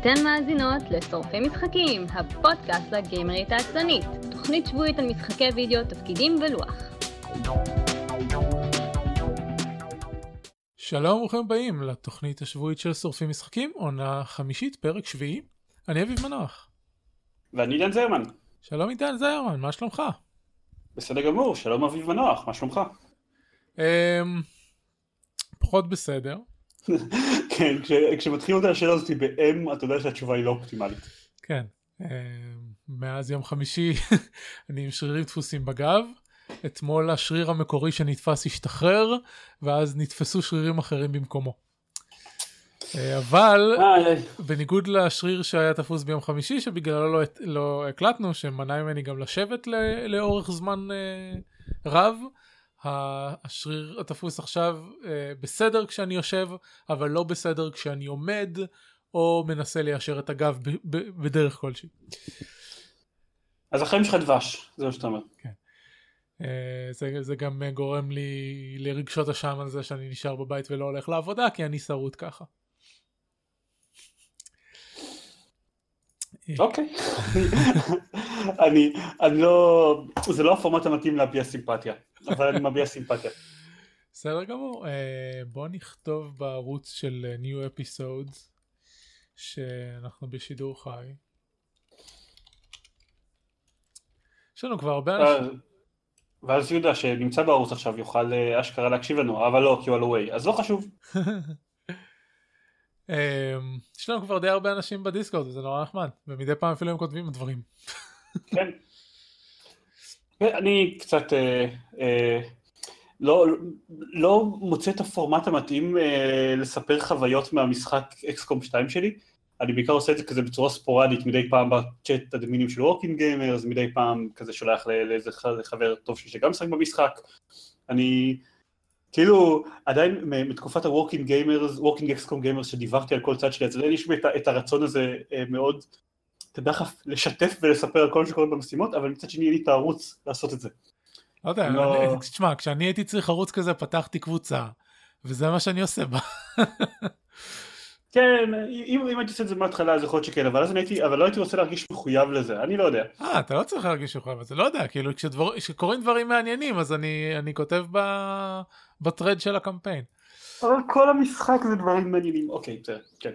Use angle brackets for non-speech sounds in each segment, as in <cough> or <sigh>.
אתן מאזינות לשורפי משחקים, הפודקאסט לגיימרית העצלנית, תוכנית שבועית על משחקי וידאו, תפקידים ולוח. שלום וברוכים הבאים לתוכנית השבועית של שורפים משחקים, עונה חמישית, פרק שביעי. אני אביב מנוח. ואני דן זרמן. שלום עידן זיירמן, מה שלומך? בסדר גמור, שלום אביב מנוח, מה שלומך? אמ, פחות בסדר. כן, כש, כשמתחילים את השאלה הזאת ב-M, אתה יודע שהתשובה היא לא אופטימלית. כן, אמ, מאז יום חמישי <laughs> אני עם שרירים דפוסים בגב. אתמול השריר המקורי שנתפס השתחרר, ואז נתפסו שרירים אחרים במקומו. אה, אבל איי, איי. בניגוד לשריר שהיה תפוס ביום חמישי, שבגללו לא, לא הקלטנו, שמנע ממני גם לשבת ל, לאורך זמן אה, רב, השריר התפוס עכשיו אה, בסדר כשאני יושב, אבל לא בסדר כשאני עומד, או מנסה ליישר את הגב ב- ב- בדרך כלשהי. אז החיים שלך דבש, זה מה שאתה אומר. אה, זה, זה גם גורם לי לרגשות אשם על זה שאני נשאר בבית ולא הולך לעבודה, כי אני שרוט ככה. אוקיי. אני, אני לא, זה לא הפורמט המתאים להביע סימפתיה, אבל אני מביע סימפתיה. בסדר גמור, אה, בוא נכתוב בערוץ של אה, New Episodes שאנחנו בשידור חי. יש לנו כבר הרבה אנשים, ואז יהודה שנמצא בערוץ עכשיו יוכל אה, אשכרה להקשיב לנו, אבל לא, כי הוא על הווי, אז לא חשוב. <laughs> אה, יש לנו כבר די הרבה אנשים בדיסקורד וזה נורא נחמד, ומדי פעם אפילו הם כותבים דברים. כן. אני קצת אה, אה, לא, לא מוצא את הפורמט המתאים אה, לספר חוויות מהמשחק XCOM 2 שלי. אני בעיקר עושה את זה כזה בצורה ספורדית, מדי פעם בצ'אט האדמינים של Working Gamers, מדי פעם כזה שולח לאיזה ח- לחבר טוב שגם משחק במשחק. אני כאילו עדיין מתקופת ה Working Gamers, Working XCOM Gamers שדיווחתי על כל צד שלי, אז עדיין יש את, את הרצון הזה אה, מאוד, יודע, איך לשתף ולספר על כל מה שקורה במשימות, אבל מצד שני אין לי את הערוץ לעשות את זה. לא יודע, לא- אני- תשמע, כשאני הייתי צריך ערוץ כזה פתחתי קבוצה, וזה מה שאני עושה בה. <laughs> כן, אם, אם הייתי עושה את זה מההתחלה אז יכול להיות שכן, אבל אז אני הייתי, אבל לא הייתי רוצה להרגיש מחויב לזה, אני לא יודע. אה, אתה לא צריך להרגיש מחויב, אבל זה לא יודע, כאילו כשדבור- כשקורים דברים מעניינים אז אני אני כותב ב- בטרד של הקמפיין. אבל כל המשחק זה דברים מעניינים, אוקיי, בסדר, כן.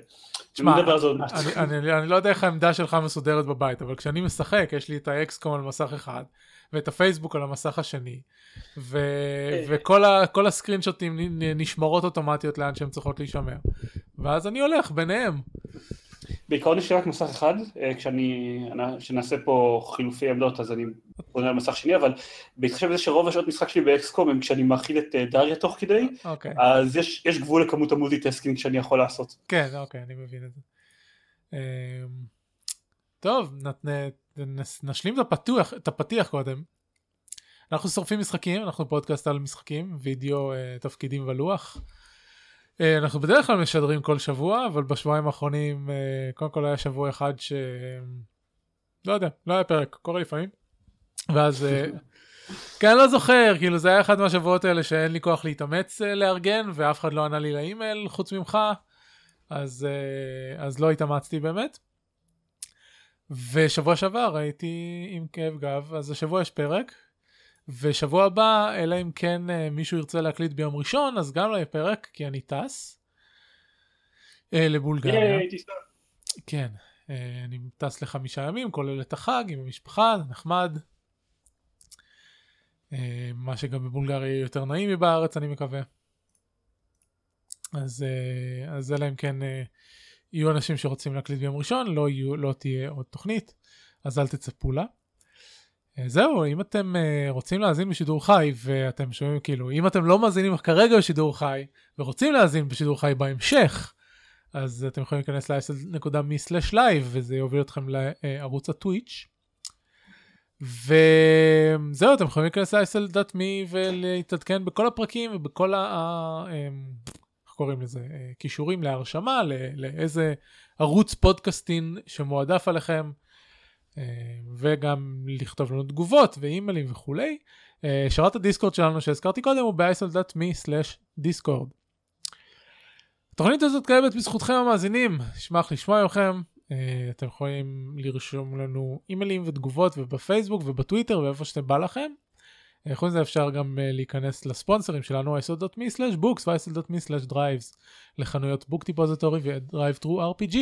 תשמע, מעט. אני, לא יודע איך העמדה שלך מסודרת בבית, אבל כשאני משחק, יש לי את האקסקום על מסך אחד, ואת הפייסבוק על המסך השני, ו, וכל ה, כל הסקרין שוטים נשמרות אוטומטיות לאן שהן צריכות להישמר. ואז אני הולך ביניהם. בעיקרון יש לי רק מסך אחד, אה, כשאני, כשנעשה פה חילופי עמדות אז אני פונה על מסך שני, אבל בהתחשב בזה שרוב השעות משחק שלי ב XCOM הם כשאני מאכיל את אה, דריה תוך כדי, אוקיי, אז יש, יש גבול לכמות ה multitasking שאני יכול לעשות. כן, אוקיי, אני מבין את זה. אמ, טוב, נת- נ- נס- נשלים את הפתוח, את הפתיח קודם. אנחנו שורפים משחקים, אנחנו פודקאסט על משחקים, וידאו, אה, תפקידים ולוח. אה, אנחנו בדרך כלל משדרים כל שבוע, אבל בשבועיים האחרונים, אה, קודם כל היה שבוע אחד ש... לא יודע, לא היה פרק, קורה לפעמים. ואז... אה, <laughs> כן, אני לא זוכר, כאילו זה היה אחד מהשבועות האלה שאין לי כוח להתאמץ לארגן, ואף אחד לא ענה לי לאימייל חוץ ממך, אז, אז לא התאמצתי באמת. ושבוע שעבר הייתי עם כאב גב, אז השבוע יש פרק, ושבוע הבא, אלא אם כן אה, מישהו ירצה להקליט ביום ראשון, אז גם לא יהיה פרק, כי אני טס אה, לבולגריה. ייי, תיסע. כן, אה, אני טס לחמישה ימים, כולל את החג עם המשפחה, זה נחמד. מה שגם בבולגריה יהיה יותר נעים מבארץ, אני מקווה. אז, אז אלא אם כן יהיו אנשים שרוצים להקליט ביום ראשון, לא, יהיו, לא תהיה עוד תוכנית, אז אל תצפו לה. אה, זהו, אם אתם אה, רוצים להאזין בשידור חי, ואתם שומעים כאילו, אם אתם לא מאזינים כרגע בשידור חי, ורוצים להאזין בשידור חי בהמשך, אז אתם יכולים להיכנס ל-isl.me/live וזה יוביל אתכם לערוץ הטוויץ'. וזהו, אתם יכולים להיכנס ל-isl.me ולהתעדכן בכל הפרקים ובכל ה... אמ, איך קוראים לזה? אה, כישורים להרשמה, ל- לאיזה ערוץ פודקאסטין שמועדף עליכם, אה, וגם לכתוב לנו תגובות ואימיילים וכולי. אה, שרת הדיסקורד שלנו שהזכרתי קודם הוא ב-isl.me/discord. התוכנית הזאת קיימת בזכותכם המאזינים, אשמח לשמוע מכם, אה, אתם יכולים לרשום לנו אימיילים ותגובות ובפייסבוק ובטוויטר ואיפה שאתם בא לכם. אה, חוץ מזה אפשר גם אה, להיכנס לספונסרים שלנו isod.me/books ו-isod.me/drives לחנויות בוק דיפוזיטורי ו-drive through RPG.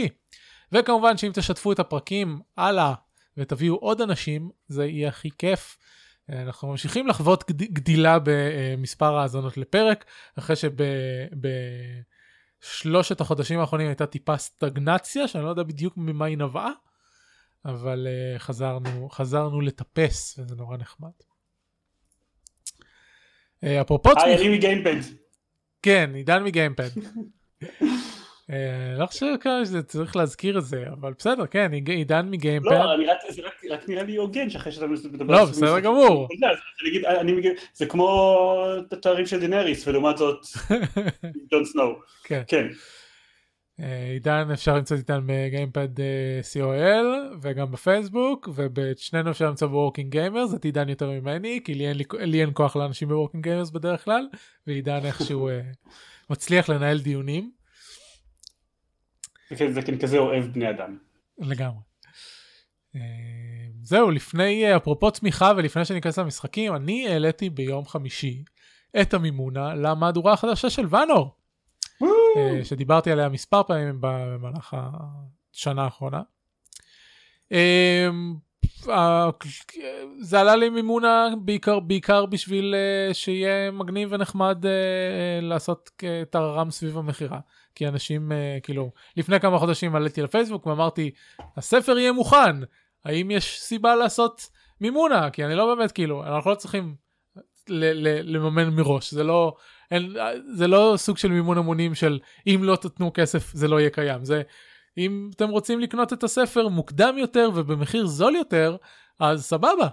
וכמובן שאם תשתפו את הפרקים הלאה ותביאו עוד אנשים זה יהיה הכי כיף. אה, אנחנו ממשיכים לחוות גד- גדילה במספר האזונות לפרק אחרי שבשלושת החודשים האחרונים הייתה טיפה סטגנציה שאני לא יודע בדיוק ממה היא נבעה אבל uh, חזרנו חזרנו לטפס וזה נורא נחמד. Uh, אפרופו היי, צמיחה, אני מגיימפד. כן עידן מגיימפד. <laughs> אה, לא חושב שזה צריך להזכיר את זה אבל בסדר כן עידן מ Gamepad. לא, אני רק- נראה לי הוגן שאחרי שאתה מדבר... לא, בסדר גמור. זה כמו התארים של דנריס, ולעומת זאת, <laughs> ג'ון סנואו. כן. כן. אה, עידן אפשר למצוא אותו ב Gamepad אה, co.il וגם בפייסבוק ואת שנינו אפשר למצוא ב Working Gamers את עידן יותר ממני כי לי אין, לי, לי אין כוח לאנשים ב Working Gamers בדרך כלל ועידן איכשהו מצליח לנהל דיונים זה כן- זה כזה אוהב בני אדם. לגמרי. אה, זהו לפני אה, אפרופו צמיחה ולפני שניכנס למשחקים אני העליתי ביום חמישי את המימונה למהדורה החדשה של ואנור. אה, שדיברתי עליה מספר פעמים במהלך השנה האחרונה. זה עלה לי מימונה בעיקר בעיקר בשביל שיהיה מגניב ונחמד לעשות טררם סביב המכירה כי אנשים אה, כאילו לפני כמה חודשים עליתי לפייסבוק ואמרתי הספר יהיה מוכן האם יש סיבה לעשות מימונה כי אני לא באמת כאילו אנחנו לא צריכים ל- ל- לממן מראש זה לא אין, זה לא סוג של מימון המונים של אם לא תתנו כסף זה לא יהיה קיים זה אם אתם רוצים לקנות את הספר מוקדם יותר ובמחיר זול יותר אז סבבה.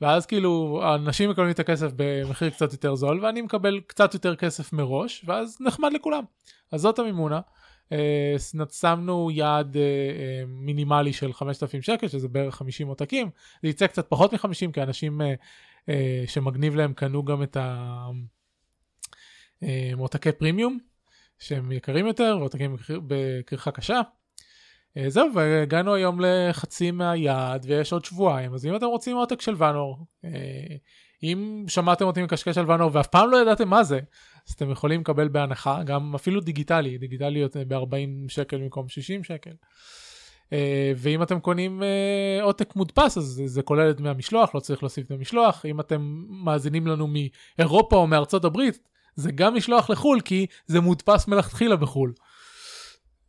ואז כאילו אנשים מקבלים את הכסף במחיר קצת יותר זול ואני מקבל קצת יותר כסף מראש ואז נחמד לכולם. אז זאת המימונה. אה, שמנו יעד אה, אה, מינימלי של 5,000 שקל שזה בערך 50 עותקים זה יצא קצת פחות מ-50 כי אנשים שמגניב להם קנו גם את המותקי פרימיום שהם יקרים יותר ועותקים בכריכה קשה. אה, זהו והגענו היום לחצי מהיעד ויש עוד שבועיים אז אם אתם רוצים עותק של ואנור אה, אם שמעתם אותי מקשקש על ואנור ואף פעם לא ידעתם מה זה אז אתם יכולים לקבל בהנחה גם אפילו דיגיטלי דיגיטלי ב-40 שקל במקום 60 שקל. אה, ואם אתם קונים עותק מודפס אז זה כולל את דמי המשלוח לא צריך להוסיף דמי משלוח אם אתם מאזינים לנו מאירופה או מארצות הברית זה גם משלוח לחו"ל כי זה מודפס מלכתחילה בחו"ל.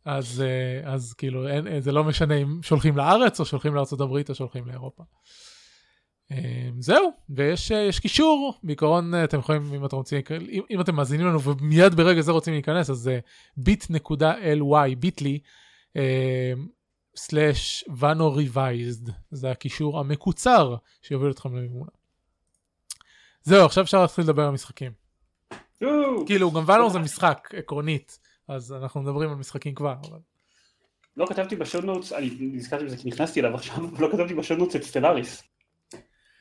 אז, אה, אז כאילו אין, אה, זה לא משנה אם שולחים לארץ או שולחים הברית או שולחים לאירופה. אה, זהו ויש אה, יש קישור בעיקרון אתם יכולים אם אתם רוצים אם, אם אתם מאזינים לנו ומיד ברגע זה רוצים להיכנס אז זה bit.ly ביטלי סלאש ונו ריוויזד זה הקישור המקוצר שיוביל אתכם למימונה. זהו עכשיו אפשר להתחיל לדבר על משחקים. כאילו גם ואנור זה משחק עקרונית אז אנחנו מדברים על משחקים כבר אבל לא כתבתי ב show notes, אני נזכרתי בזה כי נכנסתי אליו עכשיו, לא כתבתי ב show notes את Stellaris.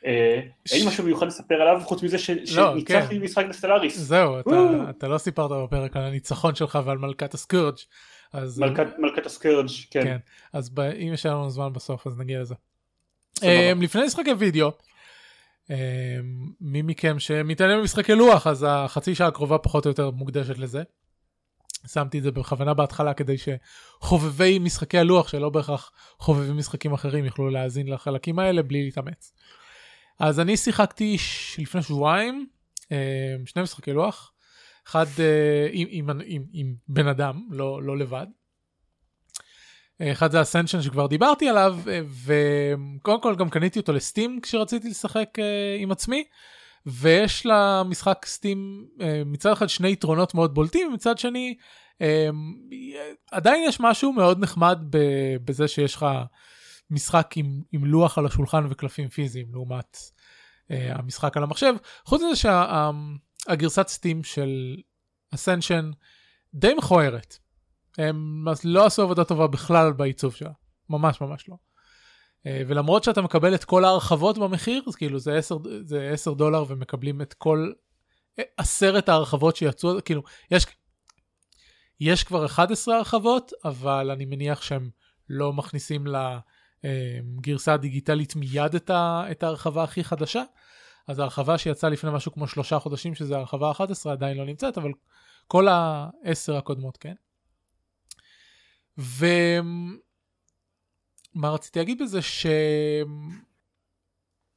אה, אין לי משהו מיוחד לספר עליו חוץ מזה ש- שניצחתי כן. משחק ב Stellaris. זהו אתה. אתה לא סיפרת בפרק על הניצחון שלך ועל מלכת ה Scourge אז מלכת- מלכת ה Scourge, כן. כן אז ב, אם יש לנו זמן בסוף אז נגיע לזה. Um, לפני משחקי וידאו, um, מי מכם שמתעניין במשחקי לוח אז החצי שעה הקרובה פחות או יותר מוקדשת לזה. שמתי את זה בכוונה בהתחלה כדי שחובבי משחקי הלוח שלא בהכרח חובבים משחקים אחרים יוכלו להאזין לחלקים האלה בלי להתאמץ. אז אני שיחקתי. לפני שבועיים um, שני משחקי לוח, אחד uh, עם, עם, עם, עם בן אדם לא, לא לבד. אחד זה אסנשן שכבר דיברתי עליו אה, וקודם כל גם קניתי אותו לסטים כשרציתי לשחק אה, עם עצמי ויש למשחק סטים אה, מצד אחד שני יתרונות מאוד בולטים מצד שני אה, עדיין יש משהו מאוד נחמד בזה שיש לך משחק עם, עם לוח על השולחן וקלפים פיזיים לעומת אה, המשחק על המחשב חוץ מזה שהגרסת סטים של אסנשן די מכוערת. הם לא עשו עבודה טובה בכלל בעיצוב שלה, ממש ממש לא. אה, ולמרות שאתה מקבל את כל ההרחבות במחיר, אז כאילו זה 10, זה 10 דולר ומקבלים את כל אה, עשרת ההרחבות שיצאו, כאילו יש, יש כבר 11 הרחבות, אבל אני מניח שהן לא מכניסים לגרסה הדיגיטלית מיד את, ה, את ההרחבה הכי חדשה. אז ההרחבה שיצאה לפני משהו כמו שלושה חודשים, שזה ההרחבה ה-11, עדיין לא נמצאת, אבל כל העשר הקודמות כן. ומה רציתי להגיד בזה?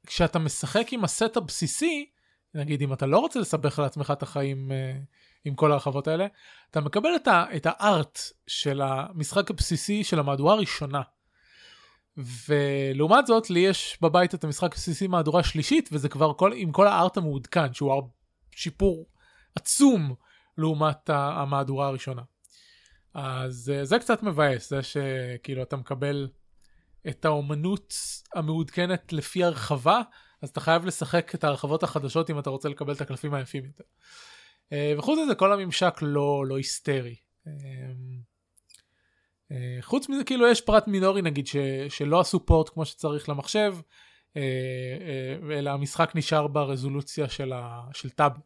שכשאתה משחק עם הסט הבסיסי, נגיד אם אתה לא רוצה לסבך לעצמך את החיים uh, עם כל ההרחבות האלה, אתה מקבל את, ה- את הארט של המשחק הבסיסי של המהדורה הראשונה. ולעומת זאת, לי יש בבית את המשחק הבסיסי מהדורה שלישית, וזה כבר כל, עם כל הארט המעודכן, שהוא שיפור עצום לעומת המהדורה הראשונה. אז אה, זה קצת מבאס, זה שכאילו אתה מקבל את האומנות המעודכנת לפי הרחבה, אז אתה חייב לשחק את ההרחבות החדשות אם אתה רוצה לקבל את הקלפים היפים יותר. אה, וחוץ מזה כל הממשק לא, לא היסטרי. אה, חוץ מזה כאילו יש פרט מינורי נגיד ש, שלא עשו פורט כמו שצריך למחשב, אלא המשחק נשאר ברזולוציה של, ה, של טאבלט.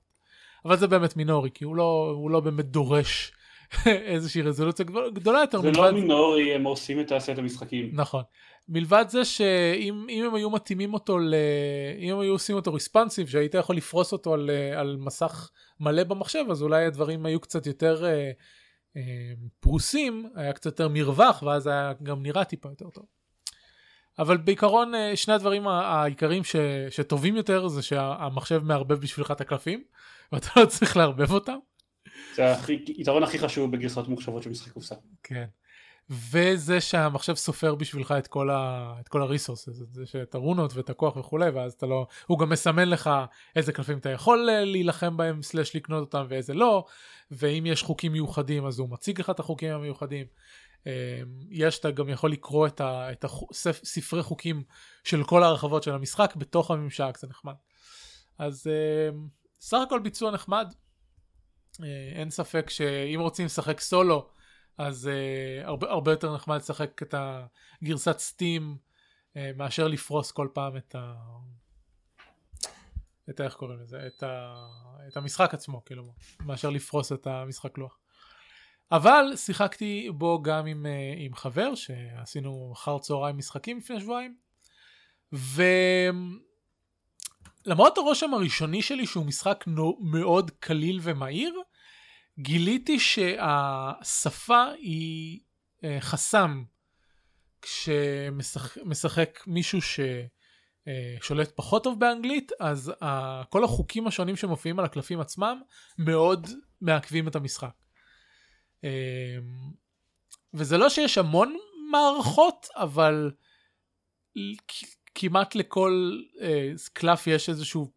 אבל זה באמת מינורי כי הוא לא, הוא לא באמת דורש איזושהי רזולוציה גדולה יותר. זה לא מלבד... לא מינורי, הם עושים את תעשיית המשחקים. נכון. מלבד זה שאם הם היו מתאימים אותו, ל... אם הם היו עושים אותו ריספונסיב, שהיית יכול לפרוס אותו על, על מסך מלא במחשב, אז אולי הדברים היו קצת יותר אה, אה, פרוסים, היה קצת יותר מרווח, ואז היה גם נראה טיפה יותר טוב. אבל בעיקרון אה, שני הדברים העיקריים ש, שטובים יותר זה שהמחשב מערבב בשבילך את הקלפים ואתה לא צריך לערבב אותם. זה היתרון הכי חשוב בגרסאות מוחשבות של משחק קופסה. כן. וזה שהמחשב סופר בשבילך את כל, ה... את כל הריסורס, זה שאת הרונות ואת הכוח וכולי, ואז אתה לא, הוא גם מסמן לך איזה קלפים אתה יכול אה, להילחם בהם, סלש לקנות אותם ואיזה לא, ואם יש חוקים מיוחדים אז הוא מציג לך את החוקים המיוחדים. אמ, יש, אתה גם יכול לקרוא את, ה... את הספרי חוקים של כל הרחבות של המשחק בתוך הממשק, זה נחמד. אז אמ, סך הכל ביצוע נחמד, אה, אין ספק שאם רוצים לשחק סולו, אז uh, הרבה, הרבה יותר נחמד לשחק את הגרסת סטים uh, מאשר לפרוס כל פעם את ה... את. איך קוראים לזה? את, ה... את המשחק עצמו, כאילו, מאשר לפרוס את המשחק לוח. אבל שיחקתי בו גם עם, uh, עם חבר, שעשינו אחר צהריים משחקים לפני שבועיים, ולמרות הרושם הראשוני שלי שהוא משחק מאוד קליל ומהיר, גיליתי שהשפה היא אה, חסם כשמשחק מישהו ששולט אה, פחות טוב באנגלית, אז כל החוקים השונים שמופיעים על הקלפים עצמם מאוד מעכבים את המשחק. אה, וזה לא שיש המון מערכות, אבל כמעט לכל קלף יש איזשהו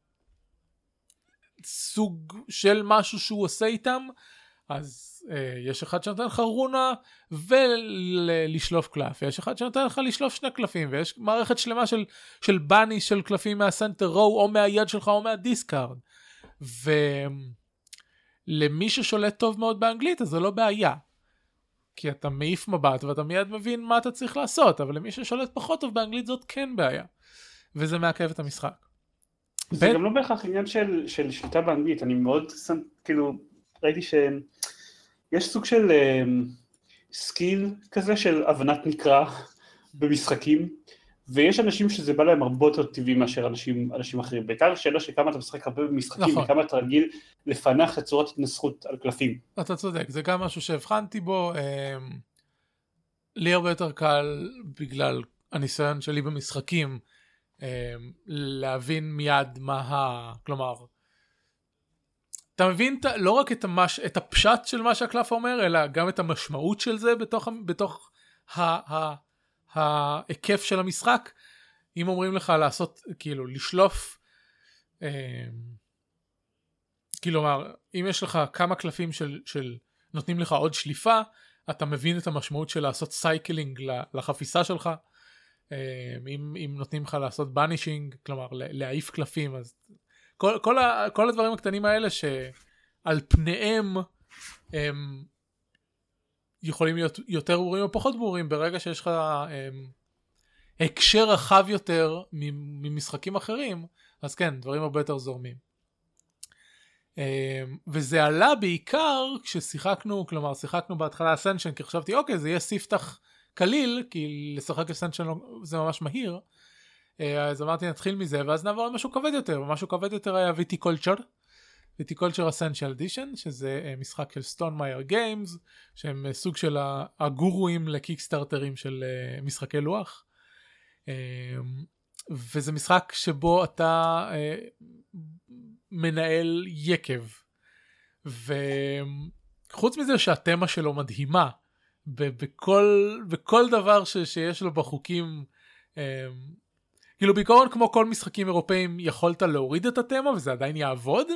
סוג של משהו שהוא עושה איתם, אז אה, יש אחד שנותן לך רונה ולשלוף קלף, יש אחד שנותן לך לשלוף שני קלפים, ויש מערכת שלמה של, של בני של קלפים מהסנטר רו או מהיד שלך או מהדיסקארד. ולמי ששולט טוב מאוד באנגלית אז זה לא בעיה. כי אתה מעיף מבט ואתה מיד מבין מה אתה צריך לעשות, אבל למי ששולט פחות טוב באנגלית זאת כן בעיה. וזה מעכב את המשחק. זה גם לא בהכרח עניין של, של שליטה באנגלית, אני מאוד, כאילו, ראיתי שיש סוג של skill אמ, כזה של הבנת נקרא במשחקים, ויש אנשים שזה בא להם הרבה יותר טבעי מאשר אנשים, אנשים אחרים, בעיקר שאלה שכמה אתה משחק הרבה במשחקים, נכון. וכמה אתה רגיל לפענח את צורת התנסחות על קלפים. אתה צודק, זה גם משהו שהבחנתי בו, אה, לי הרבה יותר קל בגלל הניסיון שלי במשחקים, אמ, להבין מיד מה ה... כלומר, אתה מבין לא רק את, המש... את הפשט של מה שהקלף אומר, אלא גם את המשמעות של זה בתוך, בתוך ה... ה... ההיקף של המשחק. אם אומרים לך לעשות, כאילו, לשלוף, אה, כלומר, אם יש לך כמה קלפים של, של נותנים לך עוד שליפה, אתה מבין את המשמעות של לעשות cycling לחפיסה שלך. אה, אם, אם נותנים לך לעשות banishing, כלומר להעיף קלפים, אז כל, כל, ה, כל הדברים הקטנים האלה שעל פניהם הם יכולים להיות יותר ברורים או פחות ברורים, ברגע שיש לך הם, הקשר רחב יותר ממשחקים אחרים, אז כן, דברים הרבה יותר זורמים. וזה עלה בעיקר כששיחקנו, כלומר שיחקנו בהתחלה Ascension, כי חשבתי אוקיי זה יהיה ספתח קליל, כי לשחק Ascension זה ממש מהיר, אה, אז אמרתי נתחיל מזה, ואז נעבור על משהו כבד יותר, ומשהו כבד יותר היה Viticulture. Viticulture Essential Edition, שזה אה, משחק של Stonemaier Games, שהם אה, סוג של הגורואים לקיקסטארטרים של משחקי לוח. וזה משחק שבו אתה מנהל יקב. וחוץ מזה שהתמה שלו מדהימה, בכל, בכל דבר ש, שיש לו בחוקים, כאילו בעיקרון כמו כל משחקים אירופאים יכולת להוריד את התמה וזה עדיין יעבוד,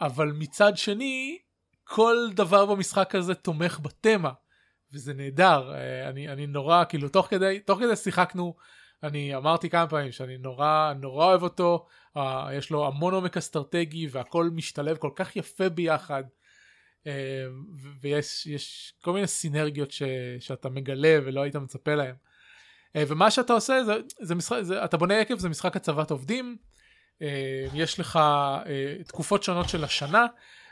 אבל מצד שני כל דבר במשחק הזה תומך בתמה וזה נהדר, אה, אני, אני נורא כאילו תוך כדי, תוך כדי שיחקנו, אני אמרתי כמה פעמים שאני נורא נורא אוהב אותו, uh, יש לו המון עומק אסטרטגי והכל משתלב כל כך יפה ביחד. Uh, ויש כל מיני סינרגיות ש, שאתה מגלה ולא היית מצפה. אה, ומה שאתה עושה זה, זה משחק, זה, אתה בונה יקב זה משחק הצבת עובדים, אה, יש לך אה, תקופות שונות של השנה,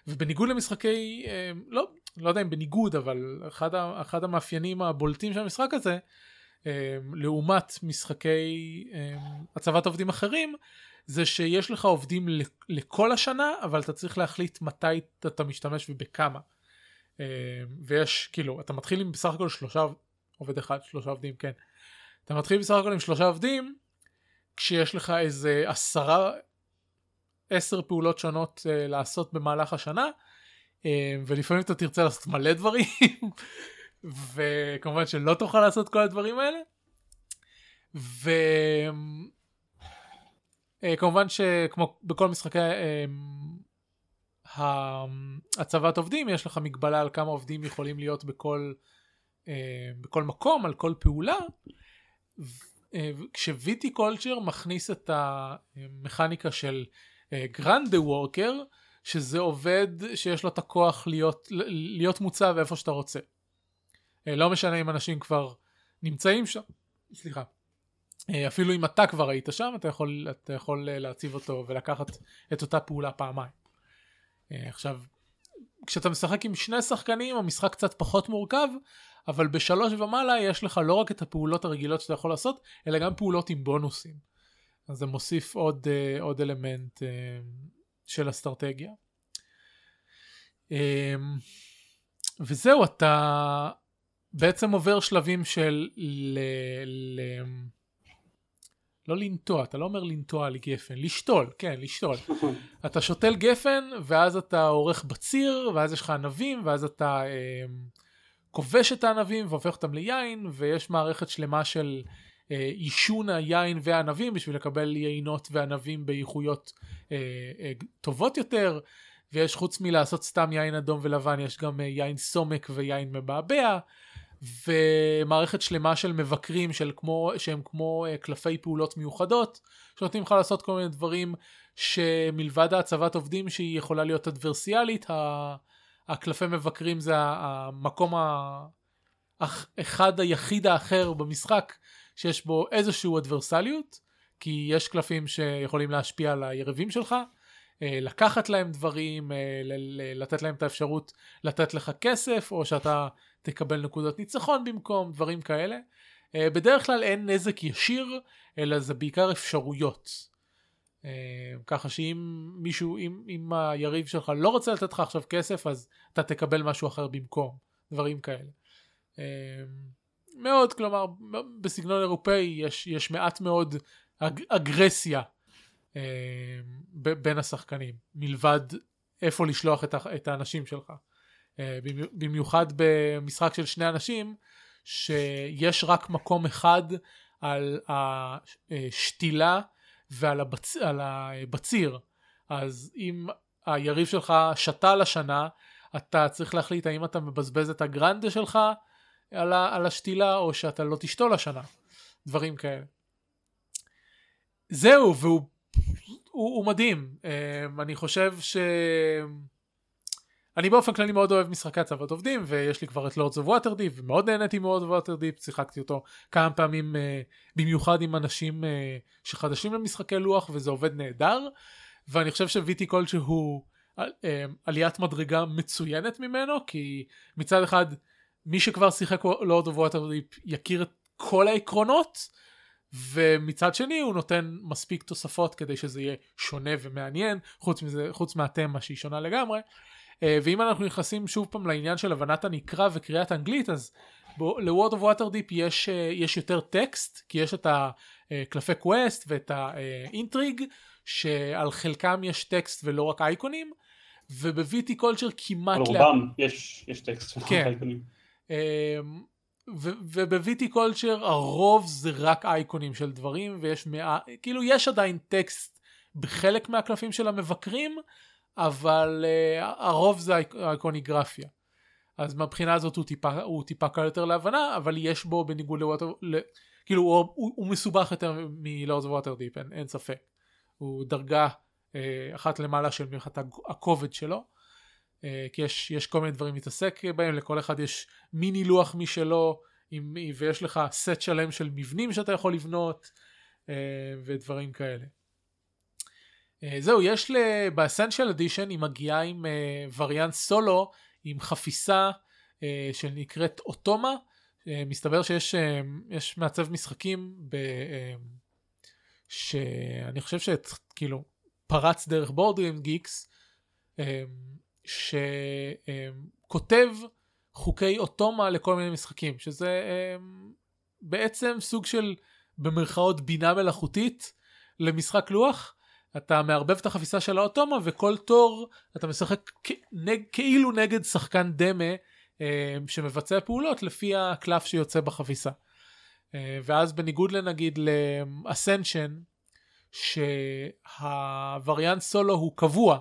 ובניגוד למשחקי, לא, לא יודע אם בניגוד, אבל אחד, אחד המאפיינים הבולטים של המשחק הזה, לעומת משחקי הצבת עובדים אחרים, זה שיש לך עובדים לכל השנה, אבל אתה צריך להחליט מתי אתה משתמש ובכמה. ויש, כאילו, אתה מתחיל עם בסך הכל שלושה, עובד אחד, שלושה עובדים, כן. אתה מתחיל בסך הכל עם שלושה עובדים, כשיש לך איזה עשרה, עשר פעולות שונות uh, לעשות במהלך השנה, uh, ולפעמים אתה תרצה לעשות מלא דברים, <laughs> וכמובן שלא תוכל לעשות כל הדברים האלה. וכמובן uh, שכמו בכל משחקי uh, הצבת עובדים, יש לך מגבלה על כמה עובדים יכולים להיות בכל, uh, בכל מקום, על כל פעולה. אה, כשוויטי קולצ'ר מכניס את המכניקה של גרנדה אה, וורקר, שזה עובד שיש לו את הכוח להיות, להיות מוצב איפה שאתה רוצה. אה, לא משנה אם אנשים כבר נמצאים שם, סליחה. אפילו אם אתה כבר היית שם, אתה יכול, אתה יכול להציב אותו ולקחת את אותה פעולה פעמיים. עכשיו, כשאתה משחק עם שני שחקנים, המשחק קצת פחות מורכב, אבל בשלוש ומעלה יש לך לא רק את הפעולות הרגילות שאתה יכול לעשות, אלא גם פעולות עם בונוסים. אז זה מוסיף עוד, uh, עוד אלמנט uh, של אסטרטגיה. Um, וזהו, אתה בעצם עובר שלבים של ל... ל... לא לנטוע, אתה לא אומר לנטוע על גפן, לשתול, כן, לשתול. <laughs> אתה שותל גפן, ואז אתה עורך בציר, ואז יש לך ענבים, ואז אתה... אה, כובש את הענבים והופך אותם ליין, ויש מערכת שלמה של אה, עישון היין והענבים בשביל לקבל יינות וענבים באיכויות אה, אה, טובות יותר, ויש חוץ מלעשות סתם יין אדום ולבן, יש גם אה, יין סומק ויין מבעבע. ומערכת שלמה של מבקרים של כמו, שהם כמו uh, קלפי פעולות מיוחדות שנותנים לך לעשות כל מיני דברים שמלבד ההצבת עובדים שהיא יכולה להיות אדברסיאלית הקלפי מבקרים זה המקום האחד היחיד האחר במשחק שיש בו איזשהו אדברסליות, כי יש קלפים שיכולים להשפיע על היריבים שלך, אה, לקחת להם דברים, אה, לתת להם את האפשרות לתת לך כסף, או שאתה תקבל נקודות ניצחון במקום, דברים כאלה. אה, בדרך כלל אין נזק ישיר, אלא זה בעיקר אפשרויות. אה, ככה שאם מישהו, אם, אם היריב שלך לא רוצה לתת לך עכשיו כסף, אז אתה תקבל משהו אחר במקום, דברים כאלה. אה, מאוד, כלומר, בסגנון אירופאי יש, יש מעט מאוד אג, אגרסיה אה, בין השחקנים, מלבד איפה לשלוח את, את האנשים שלך. במיוחד במשחק של שני אנשים, שיש רק מקום אחד על השתילה ועל הבצ... הבציר. אז אם היריב שלך שתל השנה, אתה צריך להחליט האם אתה מבזבז את ה grande שלך על, ה... על השתילה או שאתה לא תשתול השנה. דברים כאלה. זהו, והוא הוא, הוא מדהים. Um, אני חושב ש... אני באופן כללי מאוד אוהב משחקי הצבת עובדים ויש לי כבר את Lords of Waterdeep ומאוד נהניתי מ Lords of Waterdeep שיחקתי אותו כמה פעמים uh, במיוחד עם אנשים uh, שחדשים למשחקי לוח וזה עובד נהדר. ואני חושב ש Viticulture הוא uh, עליית מדרגה מצוינת ממנו כי מצד אחד מי שכבר שיחק Lords of Waterdeep יכיר את כל העקרונות ומצד שני הוא נותן מספיק תוספות כדי שזה יהיה שונה ומעניין חוץ מזה חוץ מהתמה שהיא שונה לגמרי. אה, ואם אנחנו נכנסים שוב פעם לעניין של הבנת הנקרא וקריאת אנגלית אז ל Lords of Waterdeep יש, אה, יש יותר טקסט כי יש את הקלפי quest ואת ה intrigue שעל חלקם יש טקסט ולא רק אייקונים וב Viticulture כמעט... על רובם לה... יש, יש טקסט ולא כן. רק אייקונים. אמ, וב Viticulture הרוב זה רק אייקונים של דברים ויש מאה כאילו יש עדיין טקסט בחלק מהקלפים של המבקרים אבל uh, הרוב זה אייקוניגרפיה אז מהבחינה הזאת הוא טיפה, הוא טיפה קל יותר להבנה אבל יש בו בניגוד ל Water כאילו הוא, הוא, הוא מסובך יותר מלורדס Waterdeep אין, אין ספק. הוא דרגה uh, אחת למעלה של מבחינת הכובד שלו. אה, כי יש, יש כל מיני דברים להתעסק בהם, לכל אחד יש מיני לוח משלו, עם, ויש לך סט שלם של מבנים שאתה יכול לבנות, אה, ודברים כאלה. אה, זהו, יש באסנשיאל אדישן היא מגיעה עם וריאנט סולו, עם חפיסה שנקראת אוטומה, מסתבר שיש יש מעצב משחקים ב... שאני חושב שכאילו פרץ דרך בורדרים גיקס שכותב חוקי אוטומה לכל מיני משחקים, שזה בעצם סוג של במרכאות בינה מלאכותית למשחק לוח. אתה מערבב את החפיסה של האוטומה וכל תור אתה משחק כנג, כאילו נגד שחקן דמה אה, שמבצע פעולות לפי הקלף שיוצא בחפיסה. אה, ואז בניגוד לנגיד לאסנשן שהווריאנט סולו הוא קבוע,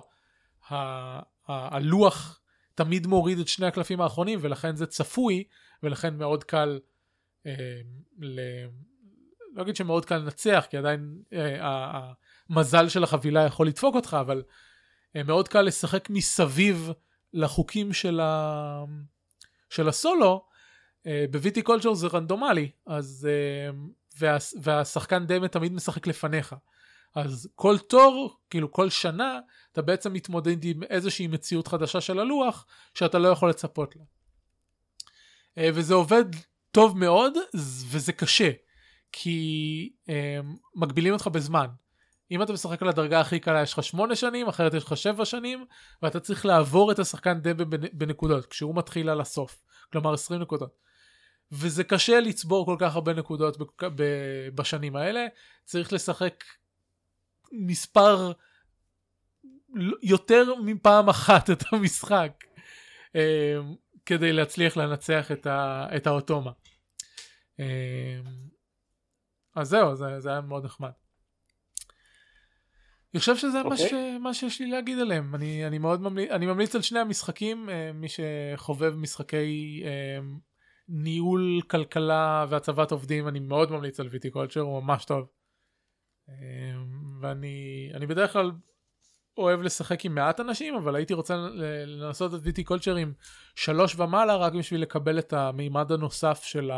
הלוח תמיד מוריד את שני הקלפים האחרונים ולכן זה צפוי ולכן מאוד קל אה, ל... לא אגיד שמאוד קל לנצח כי עדיין אה, המזל של החבילה יכול לדפוק אותך אבל אה, מאוד קל לשחק מסביב לחוקים של, ה... של הסולו אה, בוויטי קולצ'ר זה רנדומלי אז אה, וה... והשחקן דמה תמיד משחק לפניך אז כל תור, כאילו כל שנה, אתה בעצם מתמודד עם איזושהי מציאות חדשה של הלוח, שאתה לא יכול לצפות לה. וזה עובד טוב מאוד, וזה קשה, כי מגבילים אותך בזמן. אם אתה משחק על הדרגה הכי קלה יש לך 8 שנים, אחרת יש לך 7 שנים, ואתה צריך לעבור את השחקן דבה בנקודות, כשהוא מתחיל על הסוף, כלומר 20 נקודות. וזה קשה לצבור כל כך הרבה נקודות בשנים האלה, צריך לשחק מספר יותר מפעם אחת את המשחק אה, כדי להצליח לנצח את, ה, את האוטומה. אה, אז זהו, זה, זה היה מאוד נחמד. אני חושב שזה okay. מה, אוקיי. ש, מה שיש לי להגיד עליהם. אני, אני מאוד ממליץ, אני ממליץ על שני המשחקים, אה, מי שחובב משחקי ניהול כלכלה והצבת עובדים, אני מאוד ממליץ על ויטי קולצ'ר, הוא ממש טוב. ואני אני בדרך כלל אוהב לשחק עם מעט אנשים אבל הייתי רוצה לנסות את ויטי קולצ'ר עם שלוש ומעלה רק בשביל לקבל את המימד הנוסף של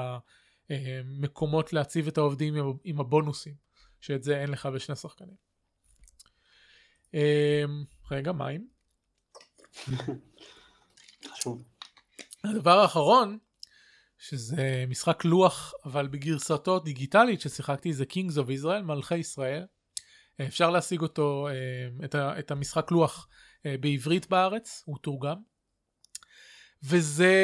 המקומות להציב את העובדים עם הבונוסים שאת זה אין לך בשני שחקנים. אמ, רגע מים. הדבר האחרון שזה משחק לוח אבל בגרסתו דיגיטלית ששיחקתי זה Kings of Israel מלכי ישראל אפשר להשיג אותו, אה, את, ה, את המשחק לוח אה, בעברית בארץ, הוא תורגם. וזה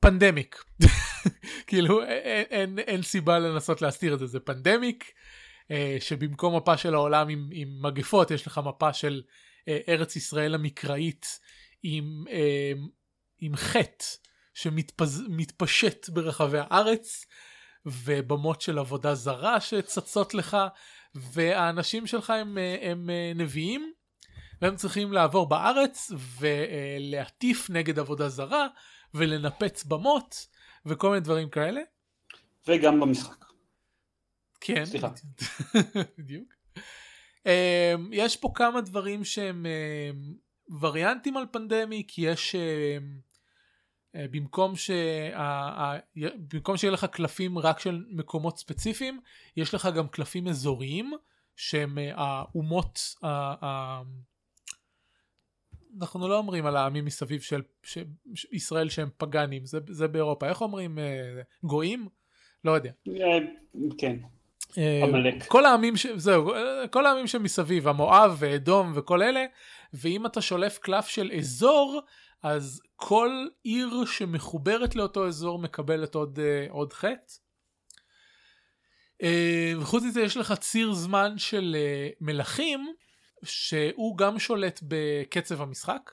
פנדמיק. <laughs> כאילו אין, אין, אין סיבה לנסות להסתיר את זה, זה פנדמיק אה, שבמקום מפה של העולם עם, עם מגפות יש לך מפה של ארץ ישראל המקראית עם, עם חטא שמתפשט ברחבי הארץ ובמות של עבודה זרה שצצות לך והאנשים שלך הם, אה, הם אה, נביאים והם צריכים לעבור בארץ ולהטיף נגד עבודה זרה ולנפץ במות וכל מיני דברים כאלה. וגם במשחק. כן. סליחה. <laughs> בדיוק. אמ, יש פה כמה דברים שהם וריאנטים על פנדמיק, יש אה, במקום, שה... במקום שיהיה לך קלפים רק של מקומות ספציפיים, יש לך גם קלפים אזוריים שהם אה, האומות, אנחנו לא אומרים על העמים מסביב של ש, ישראל שהם פגאנים, זה, זה באירופה. איך אומרים אה, גויים? לא יודע. כן. אה, עמלק. כל העמים, ש... זהו, כל העמים שמסביב, המואב ואדום וכל אלה, ואם אתה שולף קלף של אזור, אז כל עיר שמחוברת לאותו אזור מקבלת עוד, אה, עוד חטא. אה, וחוץ מזה יש לך ציר זמן של מלכים, שהוא גם שולט בקצב המשחק,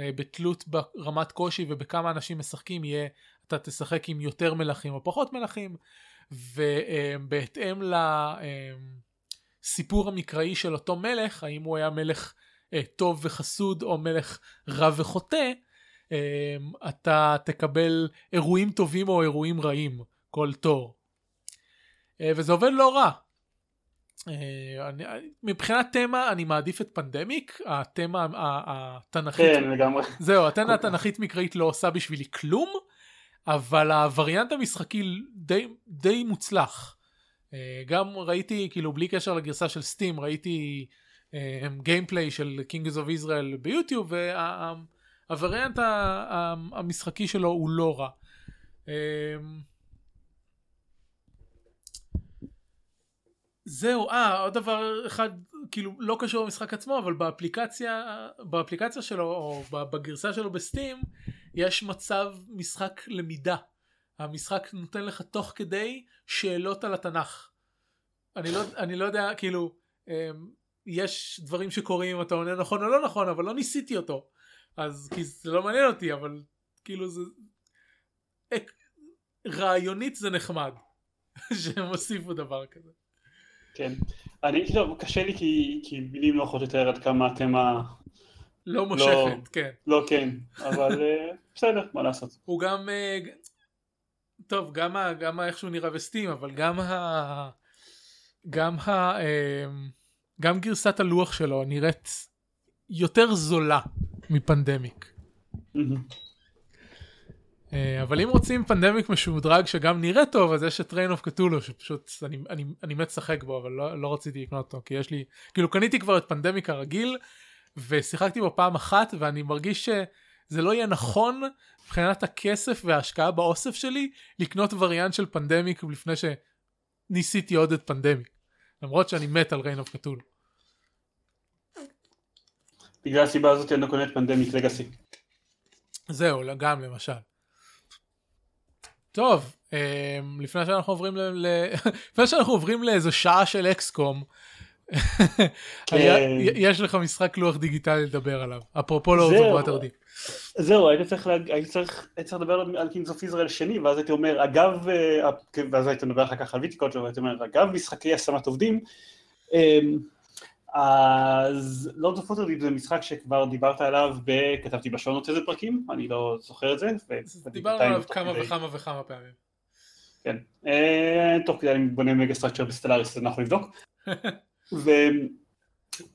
בתלות ברמת קושי ובכמה אנשים משחקים יהיה, אתה תשחק עם יותר מלכים או פחות מלכים, ובהתאם לסיפור המקראי של אותו מלך, האם הוא היה מלך אה, טוב וחסוד או מלך רע וחוטא, אה, אתה תקבל אירועים טובים או אירועים רעים כל תור. אה, וזה עובד לא רע. אני, מבחינת תמה אני מעדיף את פנדמיק, התמה התנ"כית, כן, לגמרי. זהו, התמה התנ"כית מקראית לא עושה בשבילי כלום, אבל הווריאנט המשחקי די, די מוצלח. אה, גם ראיתי, כאילו בלי קשר לגרסה של סטים, ראיתי גיימפליי של Kings of Israel ביוטיוב, והווריאנט המשחקי שלו הוא לא רע. אה, זהו, אה, עוד דבר אחד, כאילו, לא קשור למשחק עצמו, אבל באפליקציה, באפליקציה שלו, או בגרסה שלו בסטים, יש מצב משחק למידה. המשחק נותן לך תוך כדי שאלות על התנ"ך. אני לא, אני לא יודע, כאילו, אמ, יש דברים שקורים אם אתה עונה נכון או לא נכון, אבל לא ניסיתי אותו. אז, כי זה לא מעניין אותי, אבל כאילו זה... אק- רעיונית זה נחמד, <laughs> שהם הוסיפו דבר כזה. כן. אני, לא, קשה לי כי, כי מילים לא יכולות לתאר עד כמה התמה... לא מושכת, כן. לא כן, אבל אה, בסדר, מה לעשות. הוא גם אה, טוב גם ה, גם ה, איך שהוא נראה בסטים אבל גם ה... גם ה... אה, גם גרסת הלוח שלו נראית יותר זולה מפנדמיק. אה, אבל אם רוצים פנדמיק משודרג שגם נראה טוב אז יש את ריין אוף קטולו שפשוט אני, אני, אני מת לשחק בו אבל לא, לא רציתי לקנות אותו כי יש לי כאילו קניתי כבר את פנדמיק הרגיל ושיחקתי בו פעם אחת ואני מרגיש שזה לא יהיה נכון מבחינת הכסף וההשקעה באוסף שלי לקנות וריאנט של פנדמיק לפני שניסיתי עוד את פנדמיק למרות שאני מת על ריין אוף קטולו. בגלל הסיבה הזאת אני לא קונה את פנדמיק לגאסי. זהו גם למשל. טוב אמ, לפני שאנחנו עוברים ל... <laughs> לפני שאנחנו עוברים לאיזו שעה של אקסקום יש לך משחק לוח דיגיטלי לדבר עליו אפרופו לא זהו. אוברבוטר די. זהו, הייתי צריך, להג... הייתי צריך, הייתי צריך לדבר על קינגס אוף ישראל שני, ואז הייתי אומר, אגב, אה, ואז הייתי מדבר אחר כך על ויטיקות והייתי אומר, אגב, משחקי השמת עובדים, אמ, אז לורדס אוף ווטרדיפ זה משחק שכבר דיברת עליו. כתבתי בשונות איזה פרקים, אני לא זוכר את זה. דיברנו עליו כמה כדי- וכמה וכמה פעמים. כן. אה, תוך כדי אני בונה megastructure ב Stellaris, אז אנחנו נבדוק. <laughs> ו...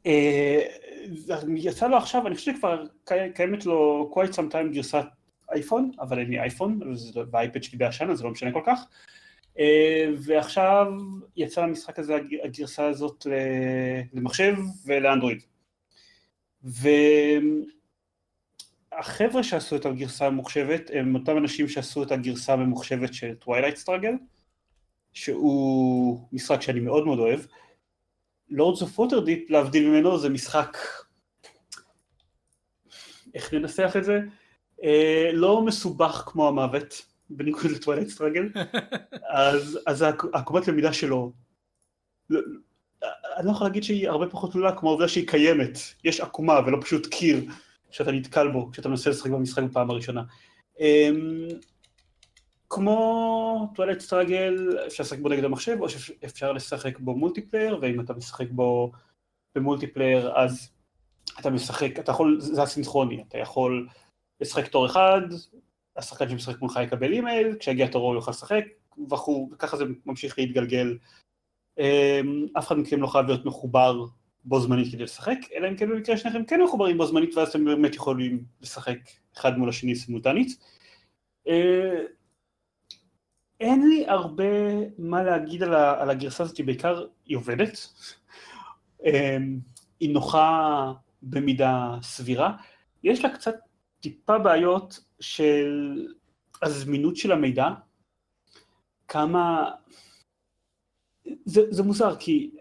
אה, לו עכשיו, אני חושב שכבר קי- קיימת לו quite some time גרסת אייפון, אבל אין לי אייפון, והאייפד שלי ישן, אז זה לא משנה כל כך. אה, ועכשיו יצא למשחק הזה הג- הגרסה הזאת למחשב ולאנדרואיד. והחבר'ה שעשו את הגרסה הממוחשבת הם אותם אנשים שעשו את הגרסה הממוחשבת של Twilight Struggle, שהוא משחק שאני מאוד מאוד אוהב. Lords of Waterdeep, להבדיל ממנו, זה משחק, איך ננסח את זה? אה, לא מסובך כמו המוות, בניגוד ל Twilight Struggle, אז, אז העקומת למידה שלו, לא- אני לא יכול להגיד שהיא הרבה פחות תלולה כמו העובדה שהיא קיימת, יש עקומה ולא פשוט קיר שאתה נתקל בו כשאתה מנסה לשחק במשחק בפעם הראשונה. אמ, כמו Twilight Struggle, אפשר לשחק בו נגד המחשב, או שאפשר לשחק בו multiplayer, ואם אתה משחק בו ב multiplayer, אז אתה משחק, אתה יכול, זה אסינכרוני, אתה יכול לשחק תור אחד, השחקן שמשחק מולך יקבל אימייל, כשיגיע תורו הוא יוכל לשחק, וכו', וככה זה ממשיך להתגלגל. אמ, אף אחד מכם לא חייב להיות מחובר בו זמנית כדי לשחק, אלא אם כן במקרה שניכם כן מחוברים בו זמנית, ואז אתם באמת יכולים לשחק אחד מול השני סימולטנית. אין לי הרבה מה להגיד על, ה, על הגרסה הזאת, בעיקר היא עובדת. אמ, היא נוחה במידה סבירה. יש לה קצת טיפה בעיות של הזמינות של המידע, כמה... זה, זה מוזר, כי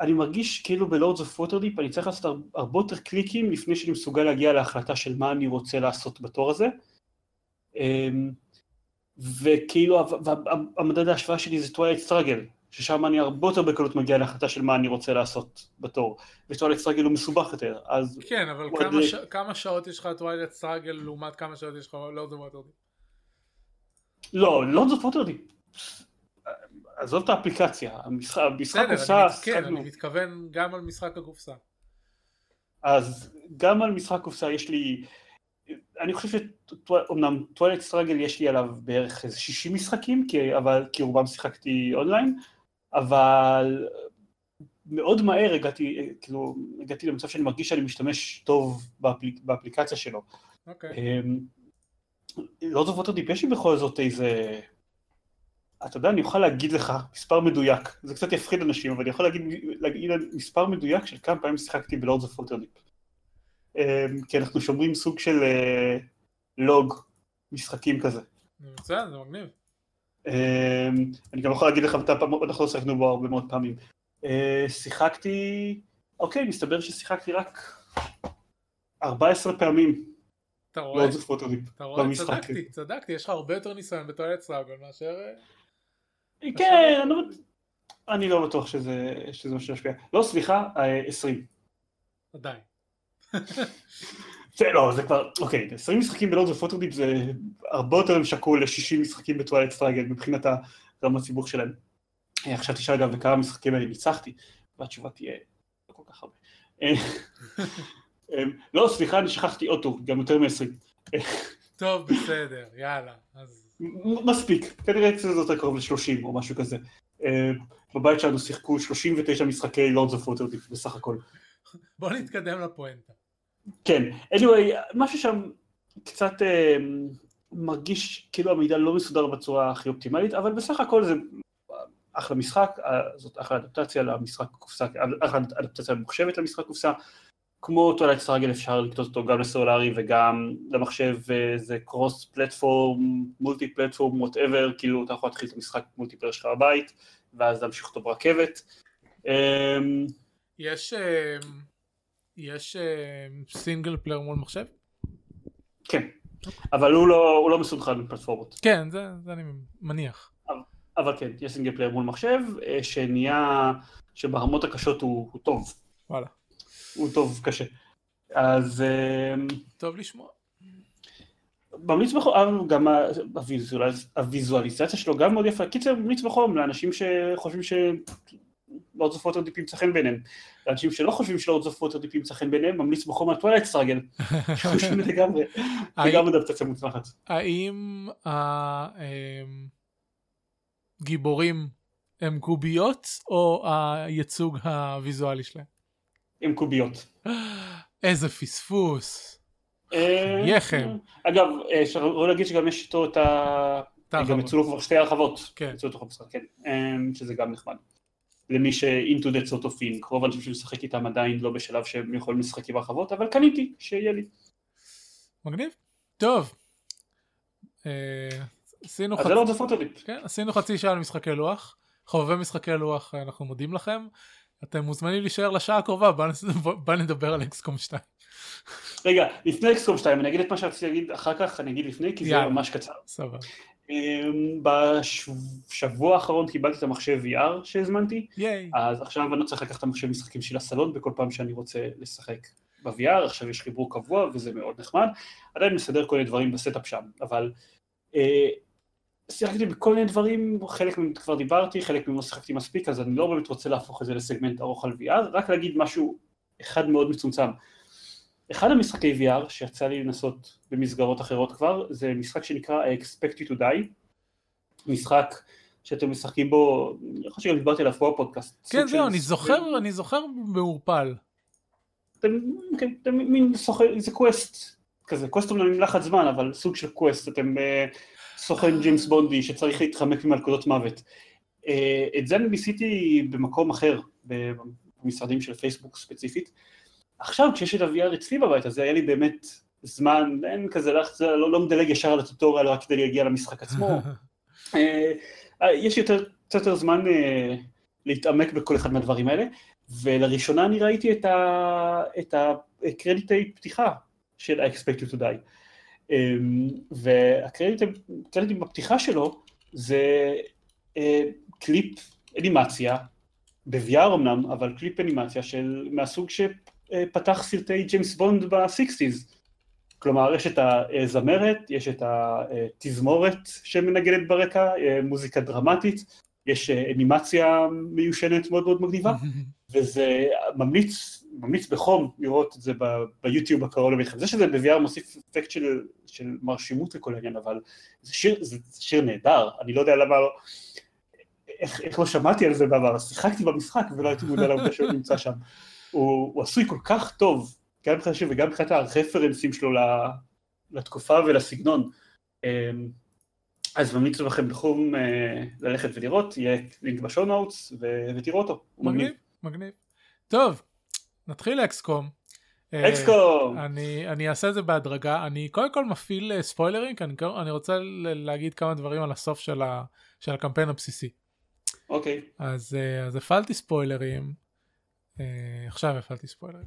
אני מרגיש כאילו ב Lords of Waterdeep אני צריך לעשות הרבה יותר קליקים לפני שאני מסוגל להגיע להחלטה של מה אני רוצה לעשות בתור הזה. וכאילו המדד ההשוואה שלי זה Twilight Struggle, ששם אני הרבה יותר בקלות מגיע להחלטה של מה אני רוצה לעשות בתור, ו Twilight Struggle הוא מסובך יותר, אז... כן, אבל כמה, ש... כמה שעות יש לך Twilight Struggle לעומת כמה שעות יש לך Lords Waterdeep? לא, Lords Waterdeep עזוב את האפליקציה, המשחק, המשחק קופסה... כן, אני מתכוון גם על משחק הקופסה. אז גם על משחק קופסה יש לי, אני חושב שאומנם Twilight Struggle יש לי עליו בערך איזה 60 משחקים, כי, אבל, כי רובם שיחקתי אונליין, אבל מאוד מהר הגעתי, כאילו, הגעתי למצב שאני מרגיש שאני משתמש טוב באפליק, באפליקציה שלו. אוקיי. Okay. אמ, Lords of Waterdeep, יש לי בכל זאת איזה אתה יודע, אני יכול להגיד לך מספר מדויק, זה קצת יפחיד אנשים, אבל אני יכול להגיד, להגיד מספר מדויק של כמה פעמים שיחקתי ב Lords of Waterdeep. כי אנחנו שומרים סוג של uh, לוג משחקים כזה. בסדר, זה מגניב. Um, אני גם יכול להגיד לך מתי פעם, אנחנו לא שיחקנו בו הרבה מאוד פעמים. Uh, שיחקתי, אוקיי, מסתבר ששיחקתי רק 14 פעמים. אתה רואה? אתה רואה? צדקתי, צדקתי, יש לך הרבה יותר ניסיון ב Twilight Struggle מאשר... אה, כן, אני לא בטוח שזה מה שישפיע. לא, סליחה, 20. אה, עדיין. זה לא, זה כבר, אוקיי, 20 משחקים ב Lords of Waterdeep זה הרבה יותר שקול ל-60 משחקים ב Twilight Struggle מבחינת הרמת סיבוך שלהם. אה, עכשיו תשאל גם בכמה משחקים האלה ניצחתי, והתשובה תהיה לא כל כך הרבה. אה, לא, סליחה, אני שכחתי עוד טור, גם יותר מ-20. טוב, בסדר, יאללה. אז מספיק, כנראה זה יותר קרוב ל-30 או משהו כזה. אה, בבית שלנו שיחקו 39 משחקי Lords of Waterdeep בסך הכל. בוא נתקדם לפואנטה. כן, anyway, משהו שם קצת uh, מרגיש כאילו המידע לא מסודר בצורה הכי אופטימלית, אבל בסך הכל זה אחלה משחק, זאת אחלה אדפטציה למשחק קופסה, אחלה אדפטציה ממוחשבת למשחק קופסה, כמו Twilight Struggle אפשר לקנות אותו גם לסלולרי וגם למחשב, זה cross platform, multi platform, whatever, כאילו אתה יכול להתחיל את המשחק multiplayer שלך בבית, ואז להמשיך אותו ברכבת. אמ, יש אמ, יש single player מול מחשב? כן, אבל הוא לא, הוא לא מסונכרן בפלטפורמות. כן, זה, זה אני מניח. אבל, אבל כן, יש single player מול מחשב, אה, שנהיה, שברמות הקשות הוא, הוא טוב. וואלה. הוא טוב קשה. אז... אמ, טוב לשמוע. ממליץ בחום, גם הוויזואליזציה שלו גם מאוד יפה. קיצר, ממליץ בחום לאנשים שחושבים ש... Lords of Waterdeep ימצא חן בעיניהם. לאנשים שלא חושבים ש Lords of Waterdeep ימצא חן בעיניהם, ממליץ בחום על Twilight Struggle. <laughs> חושבים לגמרי, לגמרי אדפטציה מוצלחת. האם הגיבורים הם קוביות או הייצוג הוויזואלי שלהם? עם קוביות. <gasps> איזה פספוס. אה, יחם. אגב, אפשר להגיד שגם יש איתו את ה... גם יצאו לו כבר שתי הרחבות. כן. יצאו לתוך המשחק, כן. שזה גם נחמד. למי ש-into that sort of thing, רוב האנשים שמשחק איתם עדיין לא בשלב שהם יכולים לשחק עם הרחבות, אבל קניתי, שיהיה לי. מגניב. טוב. אה, עשינו חצי... לא בפוטוליפ. כן, עשינו חצי שעה על משחקי לוח. חובבי משחקי לוח, אנחנו מודים לכם. אתם מוזמנים להישאר לשעה הקרובה, בוא נדבר על אקסקום 2. רגע, לפני אקסקום 2, אני אגיד את מה שרציתי להגיד אחר כך, אני אגיד לפני, כי זה ממש קצר. סבבה. אמ, בשבוע האחרון קיבלתי את המחשב VR שהזמנתי, אז עכשיו אני לא צריך לקחת את המחשב משחקים של הסלון בכל פעם שאני רוצה לשחק ב-VR, עכשיו יש חיבור קבוע וזה מאוד נחמד, עדיין מסדר כל מיני דברים ב setup שם, אבל אה, שיחקתי בכל מיני דברים, חלק מהם כבר דיברתי, חלק מהם לא שיחקתי מספיק, אז אני לא באמת רוצה להפוך את זה לסגמנט ארוך על VR, רק להגיד משהו אחד מאוד מצומצם. אחד המשחקי VR שיצא לי לנסות במסגרות אחרות כבר, זה משחק שנקרא I expect you to die, משחק שאתם משחקים בו, אני חושב שגם דיברתי עליו פה בפודקאסט. כן, זהו, אני זוכר, אני זוכר מעורפל. אתם, כן, אתם מין סוכן, זה quest כזה, quest אומנם עם לחץ זמן, אבל סוג של quest, אתם אה, סוכן ג'יימס בונדי שצריך להתחמק ממלכודות מוות. אה, את זה אני ניסיתי במקום אחר, במשרדים של פייסבוק ספציפית, עכשיו כשיש את ה-VR אצלי בבית, אז היה לי באמת זמן, אין כזה לחץ, לא, לא מדלג ישר על ה tutorial רק כדי להגיע למשחק עצמו. <laughs> אה, אה, יש יותר, קצת יותר זמן אה, להתעמק בכל אחד מהדברים האלה, ולראשונה אני ראיתי את, ה, את הקרדיטי פתיחה של I expect you to die. אמ, והקרדיטים בפתיחה שלו זה קליפ אנימציה, ב-VR אמנם, אבל קליפ אנימציה של, מהסוג שפתח סרטי ג'יימס בונד ב-60's. כלומר, יש את הזמרת, יש את התזמורת שמנגנת ברקע, מוזיקה דרמטית, יש אנימציה מיושנת מאוד מאוד מגניבה, <laughs> וזה ממליץ, ממליץ בחום לראות את זה ביוטיוב הקרוב למלחם. זה שזה ב-VR מוסיף אפקט של, של מרשימות לכל העניין, אבל זה שיר, זה, זה שיר נהדר, אני לא יודע למה לא... איך, איך לא שמעתי על זה בעבר, שיחקתי במשחק ולא הייתי מודע לעובדה שהוא נמצא שם. <laughs> הוא, הוא עשוי כל כך טוב, גם מבחינת השיר וגם מבחינת הרפרנסים שלו לתקופה ולסגנון. אמ, אז ממליץ לכם בחום אה, ללכת ולראות, יהיה לינק בשואו נאוטס ותראו אותו. מגניב, מגניב. טוב, נתחיל אקסקום. אה, אקסקום! אני, אני אעשה את זה בהדרגה, אני קודם כל מפעיל אה, ספוילרים, כי אני, אני רוצה להגיד כמה דברים על הסוף של, ה, של הקמפיין הבסיסי. אוקיי. אז, אז הפעלתי ספוילרים, עכשיו הפעלתי ספוילרים.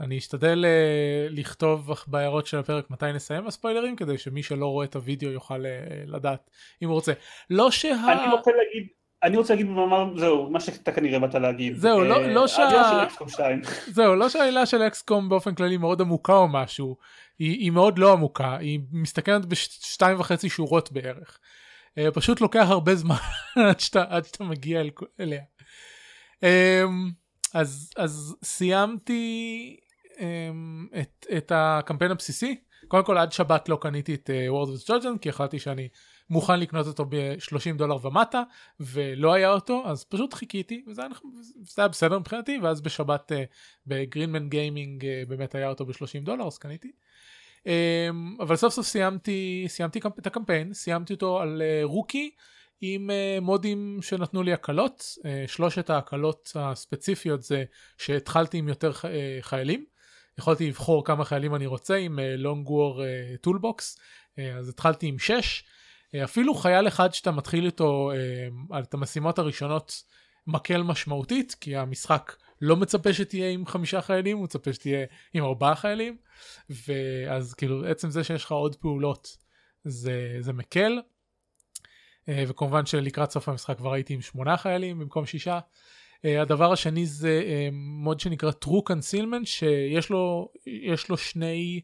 אני אשתדל uh, לכתוב בהערות של הפרק מתי נסיים הספוילרים כדי שמי שלא רואה את הוידאו יוכל uh, לדעת אם הוא רוצה. לא שה... אני רוצה להגיד, אני רוצה להגיד במאמר, זהו, מה שאתה כנראה באת להגיד. זהו, לא, לא שה... של אקסקום 2. <laughs> זהו, לא שהעילה של אקסקום באופן כללי מאוד עמוקה או משהו, היא, היא מאוד לא עמוקה, היא מסתכנת בשתיים וחצי שורות בערך. פשוט לוקח הרבה זמן <laughs> עד, שאתה, עד שאתה מגיע אל, אליה. Um, אז, אז סיימתי אמ, את, את הקמפיין הבסיסי. קודם כל עד שבת לא קניתי את uh, World of Judgment כי החלטתי שאני מוכן לקנות אותו ב-30 דולר ומטה ולא היה אותו אז פשוט חיכיתי וזה היה, זה היה בסדר מבחינתי ואז בשבת uh, בגרינמן גיימינג uh, באמת היה אותו ב-30 דולר אז קניתי. אמ, אבל סוף סוף סיימתי סיימתי את הקמפיין סיימתי אותו על אה, Rookie עם אה, מודים שנתנו לי הקלות אה, שלושת ההקלות הספציפיות זה שהתחלתי עם יותר אה, חיילים יכולתי לבחור כמה חיילים אני רוצה עם Long War Toolbox, אז התחלתי עם 6. אה, אפילו חייל אחד שאתה מתחיל איתו את המשימות הראשונות מקל משמעותית, כי המשחק לא מצפה שתהיה עם חמישה חיילים, הוא מצפה שתהיה עם ארבעה חיילים, ואז כאילו עצם זה שיש לך עוד פעולות זה, זה מקל. Uh, וכמובן שלקראת סוף המשחק כבר הייתי עם שמונה חיילים במקום שישה. Uh, הדבר השני זה uh, מוד שנקרא True Concealment שיש לו, לו שני,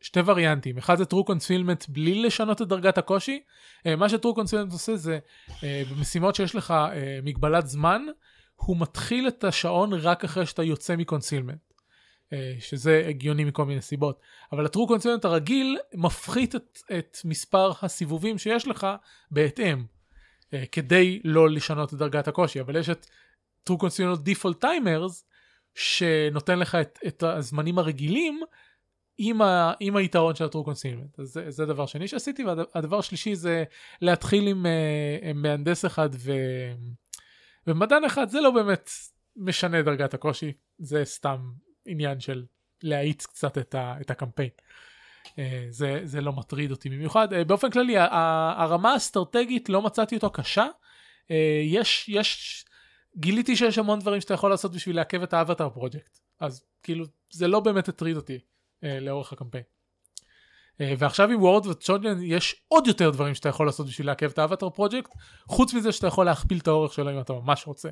שתי וריאנטים. אחד זה True Concealment בלי לשנות את דרגת הקושי. מה ש-True Concealment עושה זה במשימות שיש לך מגבלת זמן הוא מתחיל את השעון רק אחרי שאתה יוצא מקונסילמנט שזה הגיוני מכל מיני סיבות. אבל ה-True Concealment הרגיל מפחית את, את מספר הסיבובים שיש לך בהתאם uh, כדי לא לשנות את דרגת הקושי. אבל יש את true consumer default timers שנותן לך את, את הזמנים הרגילים עם, ה, עם היתרון של ה-true concealment אז זה, זה דבר שני שעשיתי והדבר השלישי זה להתחיל עם, uh, עם מהנדס אחד ו, ומדען אחד. זה לא באמת משנה דרגת הקושי זה סתם עניין של להאיץ קצת את, ה, את הקמפיין. אה, זה, זה לא מטריד אותי במיוחד. אה, באופן כללי, הרמה האסטרטגית לא מצאתי אותו קשה. אה, יש, יש, גיליתי שיש המון דברים שאתה יכול לעשות בשביל לעכב את האבטר פרויקט. אז כאילו, זה לא באמת הטריד אותי לאורך הקמפיין. ועכשיו עם War of the Chosen יש עוד יותר דברים שאתה יכול לעשות בשביל לעכב את ה Avatar Project, חוץ מזה שאתה יכול להכפיל את האורך שלו אם אתה ממש רוצה.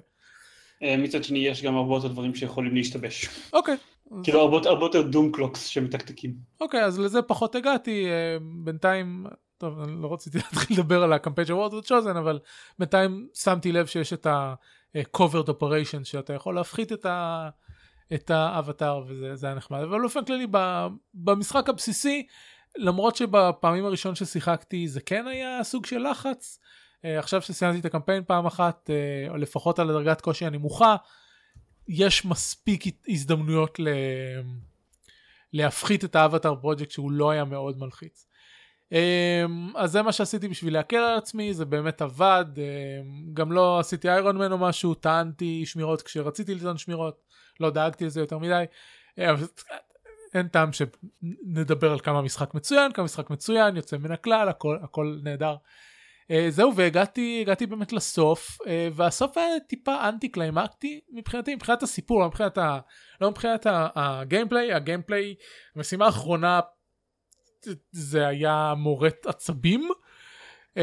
מצד שני יש גם הרבה יותר דברים שיכולים להשתבש. אוקיי, כאילו הרבה, יותר doom clocks שמתקתקים. אוקיי אז לזה פחות הגעתי אה, בינתיים טוב אני לא רציתי <laughs> להתחיל לדבר על הקמפיין של War of the Chosen אבל בינתיים שמתי לב שיש את ה- covert operation שאתה יכול להפחית את ה... את האבטר וזה היה נחמד אבל באופן כללי במשחק הבסיסי למרות שבפעמים הראשון ששיחקתי זה כן היה סוג של לחץ אה, עכשיו שסיימתי את הקמפיין פעם אחת אה, או לפחות על הדרגת קושי הנמוכה יש מספיק הזדמנויות ל... להפחית את האבטר פרויקט שהוא לא היה מאוד מלחיץ. אמ, אז זה מה שעשיתי בשביל להקל על עצמי, זה באמת עבד, גם לא עשיתי איירון מן או משהו, טענתי שמירות כשרציתי לטעון שמירות, לא דאגתי לזה יותר מדי. אה, אין טעם שנדבר על כמה משחק מצוין, כמה משחק מצוין, יוצא מן הכלל, הכל, הכל נהדר. Uh, זהו והגעתי הגעתי באמת לסוף uh, והסוף היה טיפה אנטי קליימקטי מבחינתי מבחינת הסיפור לא מבחינת, ה, לא מבחינת הגיימפליי הגיימפליי המשימה האחרונה זה היה מורט עצבים. uh,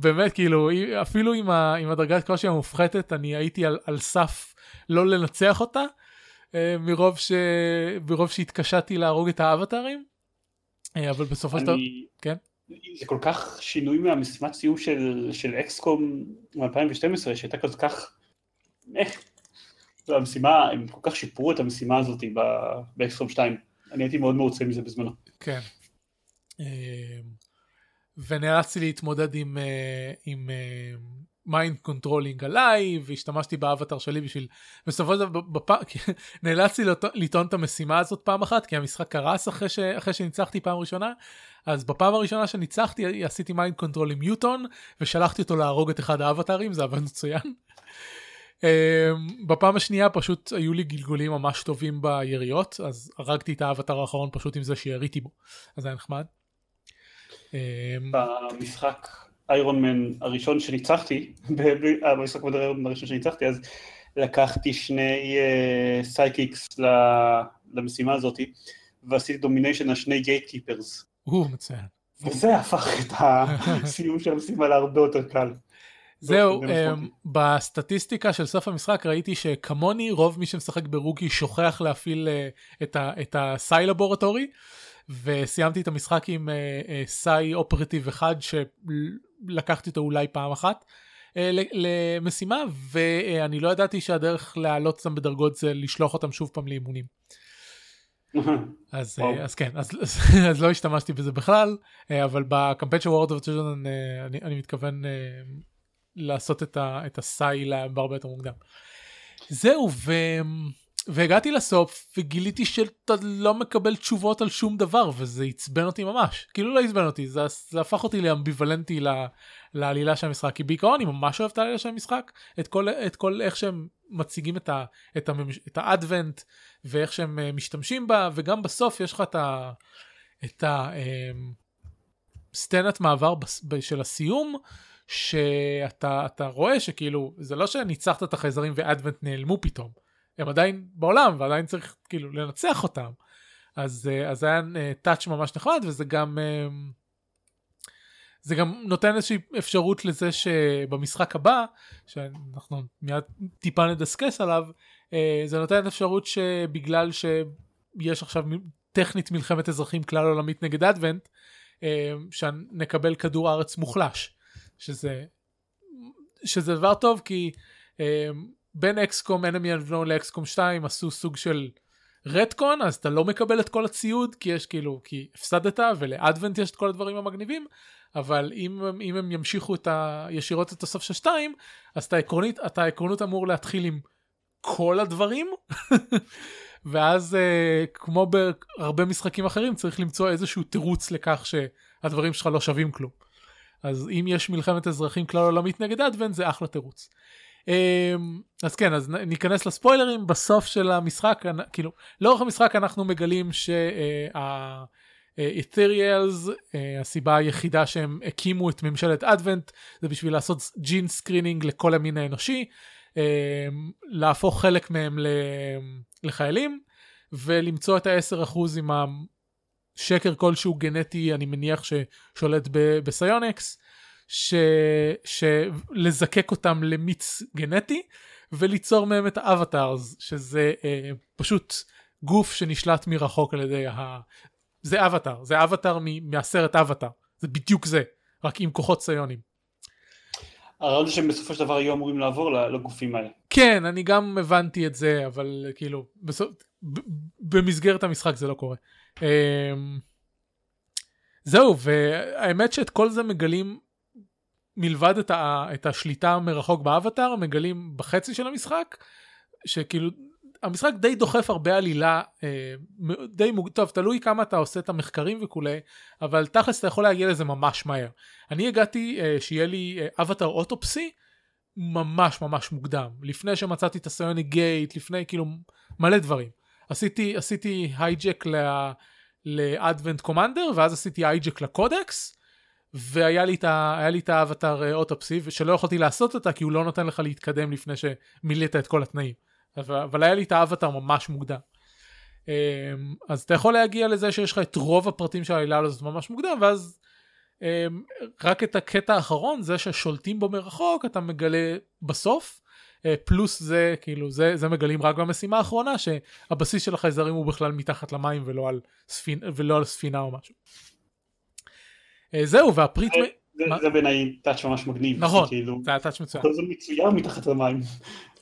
באמת כאילו אפילו עם, ה, עם הדרגת קושי המופחתת אני הייתי על, על סף לא לנצח אותה מרוב, ש, מרוב שהתקשתי להרוג את האבטרים. אבל בסופו של דבר כן. זה כל כך שינוי מהמשימת סיום של, של אקסקום מ-2012 שהייתה כל כך... המשימה, הם כל כך שיפרו את המשימה הזאת באקסקום 2. אני הייתי מאוד מרוצה מזה בזמנו. כן. אמ, ונאלצתי להתמודד עם, אה, עם mind controlling עליי והשתמשתי באבטר שלי בשביל בסופו של דבר <laughs> נאלצתי לטעון את המשימה הזאת פעם אחת כי המשחק קרס אחרי, ש... אחרי שניצחתי פעם ראשונה אז בפעם הראשונה שניצחתי עשיתי mind control עם Muton ושלחתי אותו להרוג את אחד האבטרים זה עבד מצוין. אמ, בפעם השנייה פשוט היו לי גלגולים ממש טובים ביריות אז הרגתי את האבטר האחרון פשוט עם זה שיריתי בו אז היה נחמד. אמ, במשחק Ironman הראשון שניצחתי, <laughs> במשחק modded Ironman הראשון שניצחתי, אז לקחתי שני psychics אה, למשימה הזאת, ועשיתי domination על שני Gatekeepers. או, מצוין. וזה הפך את הסיום של המשימה להרבה יותר קל. זהו, אמ, בסטטיסטיקה של סוף המשחק ראיתי שכמוני רוב מי שמשחק ב Rookie שוכח להפעיל אה, את, ה, את ה Psi laboratory וסיימתי את המשחק עם uh, uh, סי אופרטיב אחד לקחתי אותו אולי פעם אחת אה, למשימה ואני לא ידעתי שהדרך להעלות אותם בדרגות זה לשלוח אותם שוב פעם לאימונים. <laughs> אז, אה, אז כן, אז, <laughs> אז לא השתמשתי בזה בכלל, אה, אבל בקמפיין של וורד אוף צ'ילדון אני, אני מתכוון לעשות את, ה, את הסאי בהרבה יותר מוקדם. זהו, ו... והגעתי לסוף וגיליתי שאתה לא מקבל תשובות על שום דבר וזה עצבן אותי ממש. כאילו לא עצבן אותי זה, זה הפך אותי לאמביוולנטי ל, לעלילה של המשחק. כי בעיקרון אני ממש אוהב את העלילה של המשחק את כל, את כל איך שהם מציגים את, ה, את, הממש, את האדוונט ואיך שהם אה, משתמשים בה וגם בסוף יש לך את ה... את ה אמ, סצנת מעבר של הסיום שאתה רואה שכאילו זה לא שניצחת את החייזרים ואדוונט נעלמו פתאום הם עדיין בעולם ועדיין צריך כאילו לנצח אותם. אז, אה, זה היה טאץ' אה, ממש נחמד וזה גם אה, זה גם נותן איזושהי אפשרות לזה שבמשחק הבא שאנחנו מיד טיפה נדסקס עליו זה נותן אפשרות שבגלל שיש עכשיו טכנית מלחמת אזרחים כלל עולמית נגד אדוונט שנקבל כדור הארץ מוחלש שזה שזה דבר טוב כי בין אקסקום enemy unknown לאקסקום 2 עשו סוג של רטקון אז אתה לא מקבל את כל הציוד כי יש כאילו כי הפסדת ולאדוונט יש את כל הדברים המגניבים אבל אם, אם הם ימשיכו את ה, ישירות את הסוף של 2 אז אתה עקרונית אתה עקרונות אמור להתחיל עם כל הדברים <laughs> ואז uh, כמו בהרבה משחקים אחרים צריך למצוא איזשהו תירוץ לכך שהדברים שלך לא שווים כלום. אז אם יש מלחמת אזרחים כלל עולמית נגד Advent זה אחלה תירוץ. אמ, אז כן אז ניכנס לספוילרים. בסוף של המשחק כאילו לאורך המשחק אנחנו מגלים שה Ethereals אה, הסיבה היחידה שהם הקימו את ממשלת Advent זה בשביל לעשות gene screening לכל המין האנושי אמ, להפוך חלק מהם לחיילים ולמצוא את ה-10% עם השקר כלשהו גנטי אני מניח ששולט בסיונקס ש... שלזקק אותם למיץ גנטי וליצור מהם את האבטארס שזה אה, פשוט גוף שנשלט מרחוק על ידי ה... זה אבטאר, זה אבטאר מ... מהסרט אבטאר, זה בדיוק זה, רק עם כוחות סיונים. הרעיון שהם בסופו של דבר היו אמורים לעבור לגופים האלה. כן, אני גם הבנתי את זה, אבל כאילו, בסוף, ב... במסגרת המשחק זה לא קורה. אה, זהו, והאמת שאת כל זה מגלים מלבד את, ה, את השליטה מרחוק באבטאר מגלים בחצי של המשחק שכאילו המשחק די דוחף הרבה עלילה אה, די מוג... טוב תלוי כמה אתה עושה את המחקרים וכולי אבל תכלס אתה יכול להגיע לזה ממש מהר אני הגעתי אה, שיהיה לי אה, אבטאר אוטופסי ממש ממש מוקדם, לפני שמצאתי את הסיוניק גייט, לפני כאילו מלא דברים. עשיתי, עשיתי הייג'ק לאדוונט קומנדר, ואז עשיתי הייג'ק לקודקס, והיה לי את, ה, לי את האבטר אוטופסי, שלא יכולתי לעשות אותה כי הוא לא נותן לך להתקדם לפני שמילאת את כל התנאים. אבל, היה לי את האבטר ממש מוקדם. אמ, אז אתה יכול להגיע לזה שיש לך את רוב הפרטים של העלילה הזאת ממש מוקדם, ואז אמ, רק את הקטע האחרון, זה ששולטים בו מרחוק, אתה מגלה בסוף. אה, פלוס זה כאילו זה זה מגלים רק במשימה האחרונה שהבסיס של החייזרים הוא בכלל מתחת למים ולא על ספינה ולא על ספינה או משהו. אה, זהו והפריט זה, זה בעיניי טאץ' ממש מגניב נכון כאילו, זה היה טאץ' מצוין זה מצויר מתחת למים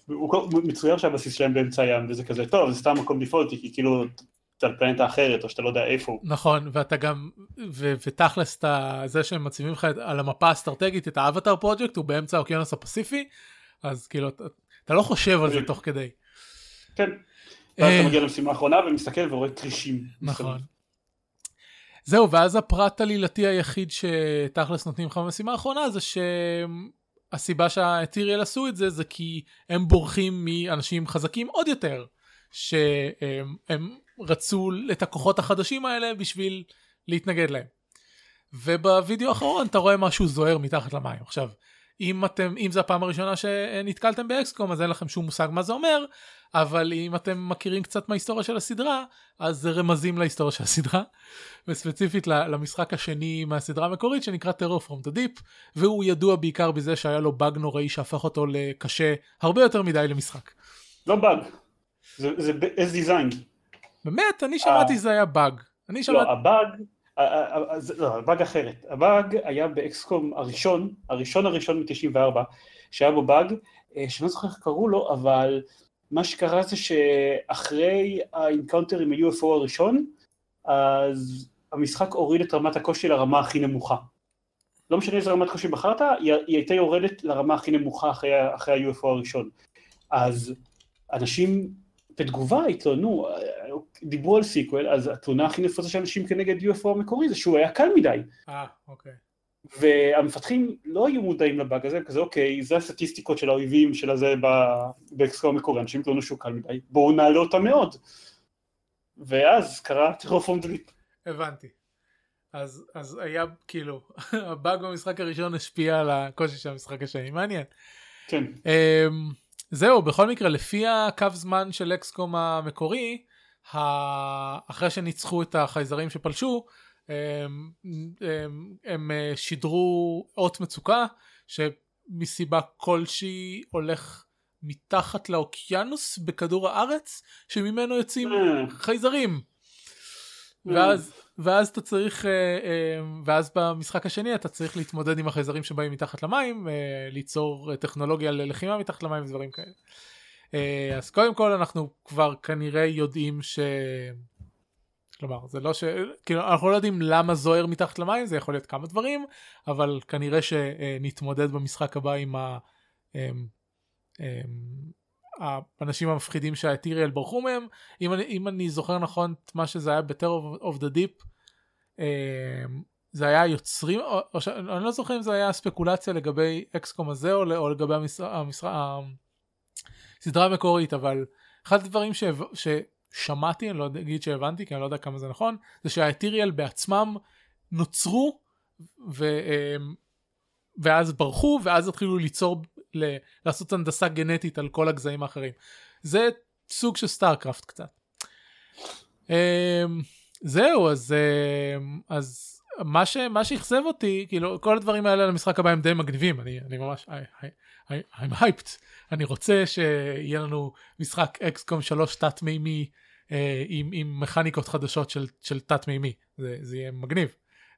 הוא מצויר שהבסיס שלהם באמצע הים וזה כזה טוב זה סתם מקום דיפולטי כי כאילו אתה על פלנטה אחרת או שאתה לא יודע איפה הוא. נכון ואתה גם ו- ותכלס אתה זה שהם מציבים לך על המפה האסטרטגית את האבטר פרויקט הוא באמצע האוקיינוס הפסיפי אז כאילו אתה, אתה לא חושב על זה תוך כדי. כן. ואז אתה מגיע למשימה האחרונה ומסתכל ורואה כרישים. נכון. זהו ואז הפרט עלילתי היחיד שתכלס נותנים לך במשימה האחרונה זה שהסיבה שהטיריאל עשו את זה זה כי הם בורחים מאנשים חזקים עוד יותר שהם רצו את הכוחות החדשים האלה בשביל להתנגד להם. ובווידאו האחרון אתה רואה משהו זוהר מתחת למים עכשיו אם אתם אם זו הפעם הראשונה שנתקלתם באקסקום אז אין לכם שום מושג מה זה אומר אבל אם אתם מכירים קצת מההיסטוריה של הסדרה אז זה רמזים להיסטוריה של הסדרה וספציפית למשחק השני מהסדרה המקורית שנקרא Terror from the Deep והוא ידוע בעיקר בזה שהיה לו באג נוראי שהפך אותו לקשה הרבה יותר מדי למשחק. לא באג, זה, זה as designed. באמת אני שמעתי שזה היה באג. אני לא, שמעתי... לא הבאג לא, הבאג אחרת. הבאג היה ב XCOM הראשון, הראשון הראשון מ-94, שהיה בו באג, אה, שאני לא זוכר איך קראו לו, אבל מה שקרה זה שאחרי ה encounter עם ה-UFO הראשון, אז המשחק הוריד את רמת הקושי לרמה הכי נמוכה. לא משנה איזה רמת קושי בחרת, היא, היא הייתה יורדת לרמה הכי נמוכה אחרי, אחרי ה-UFO הראשון. אז אנשים בתגובה התלוננו, דיברו על sequel, אז התלונה הכי נפוצה של אנשים כנגד UFO המקורי זה שהוא היה קל מדי. אה, אוקיי. והמפתחים לא היו מודעים לבאג הזה, כזה אוקיי, זה הסטטיסטיקות של האויבים של הזה ב XCOM המקורי, אנשים התלוננו שהוא קל מדי, בואו נעלה אותה מאוד. ואז קרה Terror from the Deep. הבנתי. אז, אז היה כאילו, <laughs> הבאג במשחק הראשון השפיע על הקושי של המשחק השני, מעניין. כן. אמ, זהו, בכל מקרה, לפי הקו זמן של אקסקום המקורי, אחרי שניצחו את החייזרים שפלשו, הם, הם, הם אה, שידרו אות מצוקה שמסיבה כלשהי הולך מתחת לאוקיינוס בכדור הארץ שממנו יוצאים אה. חייזרים. אה. ואז ואז אתה צריך ואז במשחק השני אתה צריך להתמודד עם החייזרים שבאים מתחת למים ליצור טכנולוגיה ללחימה מתחת למים ודברים כאלה. אה, אז קודם כל אנחנו כבר כנראה יודעים ש... כלומר זה לא ש... כאילו אנחנו לא יודעים למה זוהר מתחת למים זה יכול להיות כמה דברים אבל כנראה שנתמודד במשחק הבא עם ה... האנשים המפחידים שהטיריאל ברחו מהם אם אני, אם אני זוכר נכון את מה שזה היה of the Deep אמ, זה היה יוצרים או, או. אני לא זוכר אם זה היה ספקולציה לגבי XCOM הזה או, או לגבי המשרה, המשרה, סדרה מקורית אבל אחד הדברים ש... ששמעתי אני לא אגיד שהבנתי כי אני לא יודע כמה זה נכון זה שה Ethereal בעצמם נוצרו ו... אמ, ואז ברחו ואז התחילו ליצור ל... לעשות הנדסה גנטית על כל הגזעים האחרים זה סוג של StarCraft קצת. אמ, זהו אז אמ, אז מה ש מה שאכזב אותי כאילו כל הדברים האלה על המשחק הבא הם די מגניבים אני אני ממש I, I, I'm hyped. אני רוצה שיהיה לנו משחק אקסקום 3 תת מימי אה, עם, עם מכניקות חדשות של, של תת מימי זה, זה יהיה מגניב.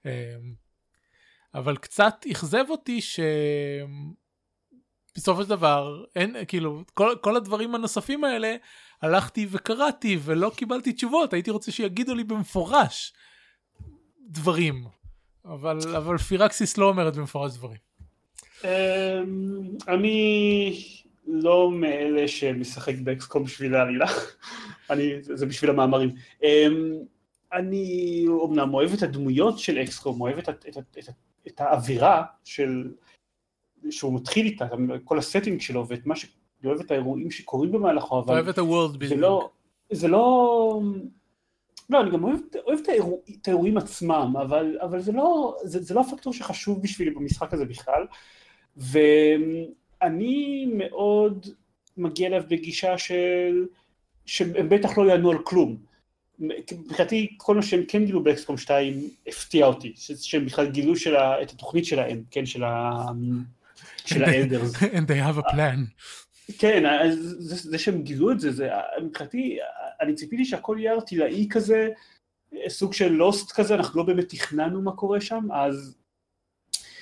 אה, אבל קצת אכזב אותי שבסופו של דבר אין כאילו כל, כל הדברים הנוספים האלה הלכתי וקראתי ולא קיבלתי תשובות. הייתי רוצה שיגידו לי במפורש דברים. אבל אבל פירקסיס לא אומרת במפורש דברים. אמ, אני לא מאלה שמשחק באקסקום בשביל העלילה, <laughs> אני, זה בשביל המאמרים. אמ, אני אומנם אוהב את הדמויות של אקסקום, אוהב את, את, את, את, האווירה של שהוא מתחיל איתה, כל הסטינג שלו ואת מה ש... אני אוהב את האירועים שקורים במהלכו, אבל... אתה אוהב את ה-world לא... זה לא... לא, אני גם אוהב, אוהב את, האירוע, את האירועים עצמם, אבל, אבל זה, לא, זה, זה לא הפקטור שחשוב בשבילי במשחק הזה בכלל. ואני מאוד מגיע אליו בגישה של... שהם בטח לא יענו על כלום. מבחינתי כל מה שהם כן גילו באקסקום 2 הפתיע אותי, שהם בכלל גילו שלה, את התוכנית שלהם, כן, של, ה, של האלדרס. And they have a plan. כן, זה, זה שהם גילו את זה, זה מבחינתי, אני ציפיתי שהכל יהיה ארטילאי כזה, סוג של לוסט כזה, אנחנו לא באמת תכננו מה קורה שם, אז...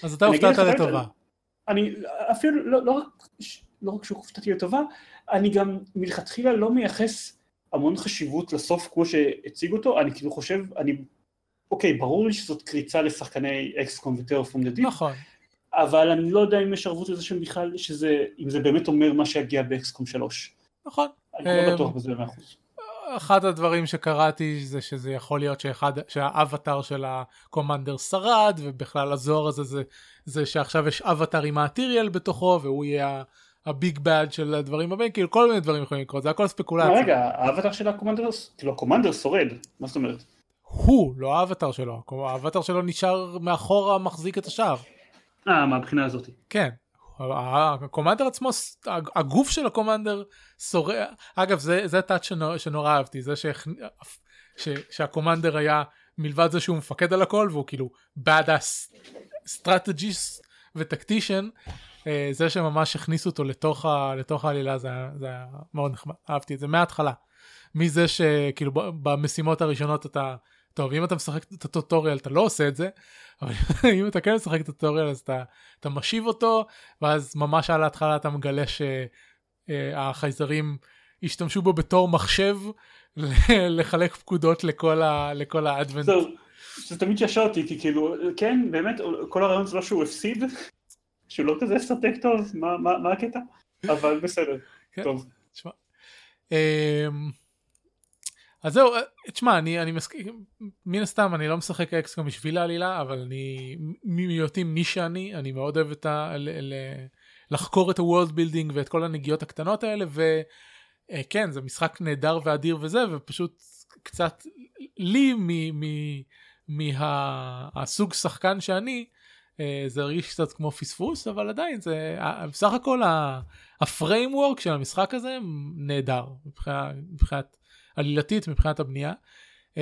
אז אתה הופתעת לטובה. אני אפילו לא, לא, רק, לא רק שהופתעתי לטובה, אני גם מלכתחילה לא מייחס המון חשיבות לסוף כמו שהציג אותו, אני כאילו חושב, אני, אוקיי, ברור לי שזאת קריצה לשחקני אקסקום וטרפום לדיפ, נכון. אבל אני לא יודע אם יש ערבות לזה שם בכלל, שזה, אם זה באמת אומר מה שיגיע באקסקום 3. נכון. אני לא בטוח בזה במאה אחוז. אחד הדברים שקראתי זה שזה יכול להיות שאחד, שהאבטר של הקומנדר שרד ובכלל הזוהר הזה זה, זה שעכשיו יש אבטר עם האטיריאל בתוכו והוא יהיה הביג בד של הדברים הבאים כאילו כל מיני דברים יכולים לקרות זה הכל ספקולציה. רגע האבטר של הקומנדר כאילו הקומנדר שורד מה זאת אומרת? הוא לא האבטר שלו האבטר שלו נשאר מאחורה מחזיק את השער. אה מהבחינה הזאת. כן הקומנדר עצמו הגוף של הקומנדר שורד אגב זה זה טאט שנור, שנורא אהבתי זה שהכ... ש, שהקומנדר היה מלבד זה שהוא מפקד על הכל והוא כאילו bad ass strategist וטקטישן זה שממש הכניסו אותו לתוך, ה, לתוך העלילה זה זה היה מאוד נחמד אהבתי את זה מההתחלה. מזה שכאילו במשימות הראשונות אתה טוב אם אתה משחק את הטוטוריאל אתה לא עושה את זה אבל <laughs> אם אתה כן משחק את הטוטוריאל אז אתה, אתה משיב אותו ואז ממש על ההתחלה אתה מגלה שהחייזרים השתמשו בו בתור מחשב <laughs> לחלק פקודות לכל, ה, לכל האדוונט. So, זה תמיד ישר אותי כי כאילו כן באמת כל הרעיון זה לא שהוא הפסיד שהוא לא כזה אסטרטק טוב מה, מה, מה הקטע אבל בסדר כן, טוב. תשמע. אז זהו, תשמע, אני, אני מסכים, מן הסתם אני לא משחק אקסקום בשביל העלילה, אבל אני, מהיותי מי שאני, אני מאוד אוהב את ה... ל, ל, לחקור את ה-world building ואת כל הנגיעות הקטנות האלה, וכן, זה משחק נהדר ואדיר וזה, ופשוט קצת לי, מהסוג שחקן שאני, זה הרגיש קצת כמו פספוס, אבל עדיין זה, בסך הכל ה framework של המשחק הזה נהדר, מבחינת עלילתית מבחינת הבנייה. אמ,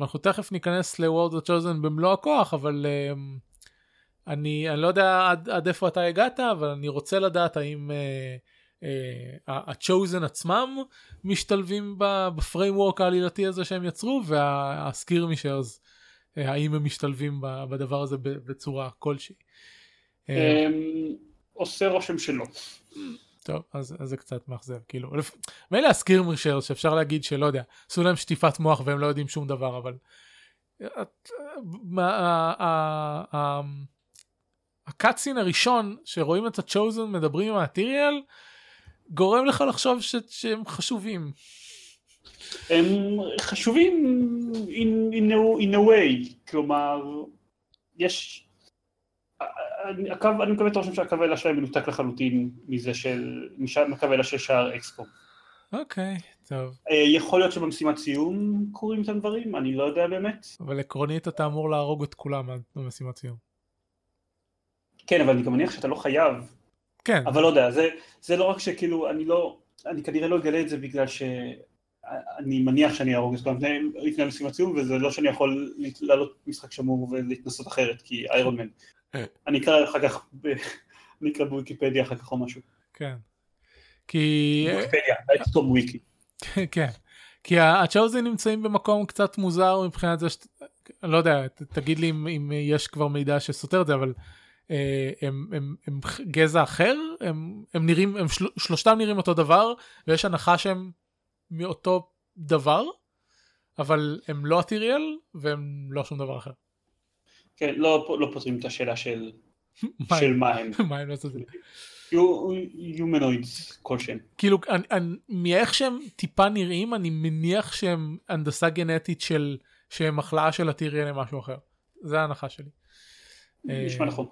אנחנו תכף ניכנס ל- War of the Chosen במלוא הכוח, אבל אמ, אני, אני לא יודע עד, עד איפה אתה הגעת, אבל אני רוצה לדעת האם אה, אה, ה-Chosen עצמם משתלבים ב framework העלילתי הזה שהם יצרו, וה- Skirmishers, אה, האם הם משתלבים בדבר הזה בצורה כלשהי. Um, עושה רושם שלא. טוב, אז, אז זה קצת מאכזב, כאילו, מילא להזכיר מרשר שאפשר להגיד שלא יודע, עשו להם שטיפת מוח והם לא יודעים שום דבר, אבל הקאצין הראשון שרואים את הצ'וזן מדברים עם האטיריאל, גורם לך לחשוב ש, שהם חשובים. הם חשובים in, in, a, in a way, כלומר, יש הקו, אני מקווה את הרושם שהקו האלה שלהם מנותק לחלוטין מזה של, מהקו האלה של שער אקסקו. אוקיי, טוב. אה, יכול להיות שבמשימת סיום קורים איתם דברים, אני לא יודע באמת. אבל עקרונית אתה אמור להרוג את כולם במשימת סיום. כן, אבל אני גם מניח שאתה לא חייב. כן. אבל לא יודע, זה, זה לא רק שכאילו, אני לא, אני כנראה לא אגלה את זה בגלל ש... אני מניח שאני אהרוג את כולם לפני משימת סיום, וזה לא שאני יכול לעלות משחק שמור ולהתנסות אחרת, כי איירון מן. <laughs> אני אקרא אחר כך, <laughs> אני אקרא בוויקיפדיה אחר כך או משהו. כן. כי... ויקיפדיה, לכתוב וויקי. <laughs> כן. כי הצ'אוזים נמצאים במקום קצת מוזר מבחינת זה שאתה, לא יודע, תגיד לי אם, אם יש כבר מידע שסותר את זה, אבל אה, הם, הם, הם, גזע אחר, הם, הם נראים, הם של, שלושתם נראים אותו דבר, ויש הנחה שהם מאותו דבר, אבל הם לא אטיריאל והם לא שום דבר אחר. כן, לא, לא פותרים את השאלה של, <laughs> של מה הם. מה הם לעשות את זה. יומנוידס כלשהם. כאילו, אני, אני, מאיך שהם טיפה נראים, אני מניח שהם הנדסה גנטית של, שהם החלאה של הטיריאל למשהו אחר. זה ההנחה שלי. נשמע נכון.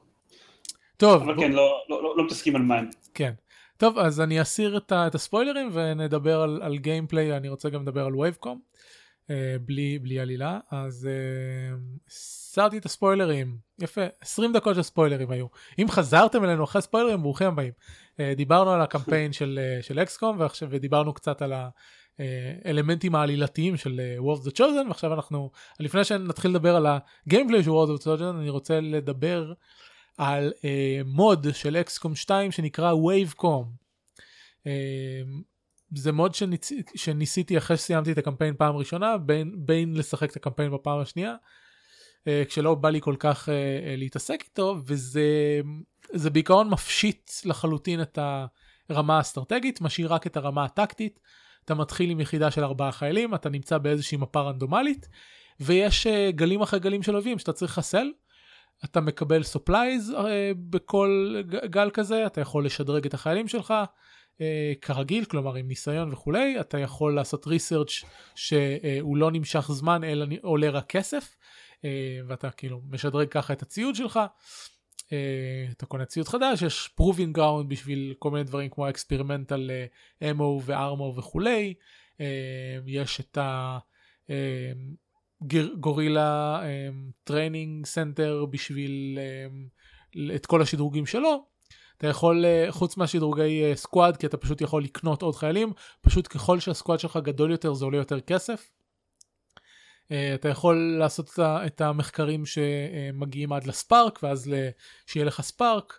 טוב. אבל כן, לא, לא, לא, לא מתעסקים על מים. כן. טוב, אז אני אסיר את, ה, את הספוילרים ונדבר על, על גיימפליי, אני רוצה גם לדבר על וייבקום, אה, בלי, בלי עלילה. אז אה, הסרתי את הספוילרים, יפה, 20 דקות של ספוילרים היו. אם חזרתם אלינו אחרי ספוילרים, ברוכים הבאים. אה, דיברנו על הקמפיין <laughs> של, אה, של אקסקום, ועכשיו, ודיברנו קצת על האלמנטים העלילתיים של אה, World of the Chosen, ועכשיו אנחנו, לפני שנתחיל לדבר על הגיימפליי של World of the Chosen, אני רוצה לדבר על אה, מוד של אקסקום 2 שנקרא Wavecom. אה, זה מוד שניס, שניסיתי אחרי שסיימתי את הקמפיין פעם ראשונה, בין, בין לשחק את הקמפיין בפעם השנייה, אה, כשלא בא לי כל כך אה, אה, להתעסק איתו, וזה זה בעיקרון מפשיט לחלוטין את הרמה האסטרטגית, משאיר רק את הרמה הטקטית. אתה מתחיל עם יחידה של ארבעה חיילים, אתה נמצא באיזושהי מפה רנדומלית, ויש אה, גלים אחרי גלים של אויבים שאתה צריך לחסל. אתה מקבל supplies uh, בכל גל כזה, אתה יכול לשדרג את החיילים שלך uh, כרגיל, כלומר עם ניסיון וכולי, אתה יכול לעשות research שהוא לא נמשך זמן אלא עולה רק כסף, uh, ואתה כאילו משדרג ככה את הציוד שלך. Uh, אתה קונה ציוד חדש, יש proving ground בשביל כל מיני דברים כמו uh, ammo ו-armor וכולי, אה, יש את ה... אה, Guerrilla Training Center בשביל אמ, את כל השדרוגים שלו. אתה יכול, אה, חוץ מהשדרוגי סקואד, uh, כי אתה פשוט יכול לקנות עוד חיילים, פשוט ככל שה squad שלך גדול יותר זה עולה יותר כסף. אה, אתה יכול לעשות את, המחקרים שמגיעים עד ל SPARK, ואז שיהיה לך SPARK.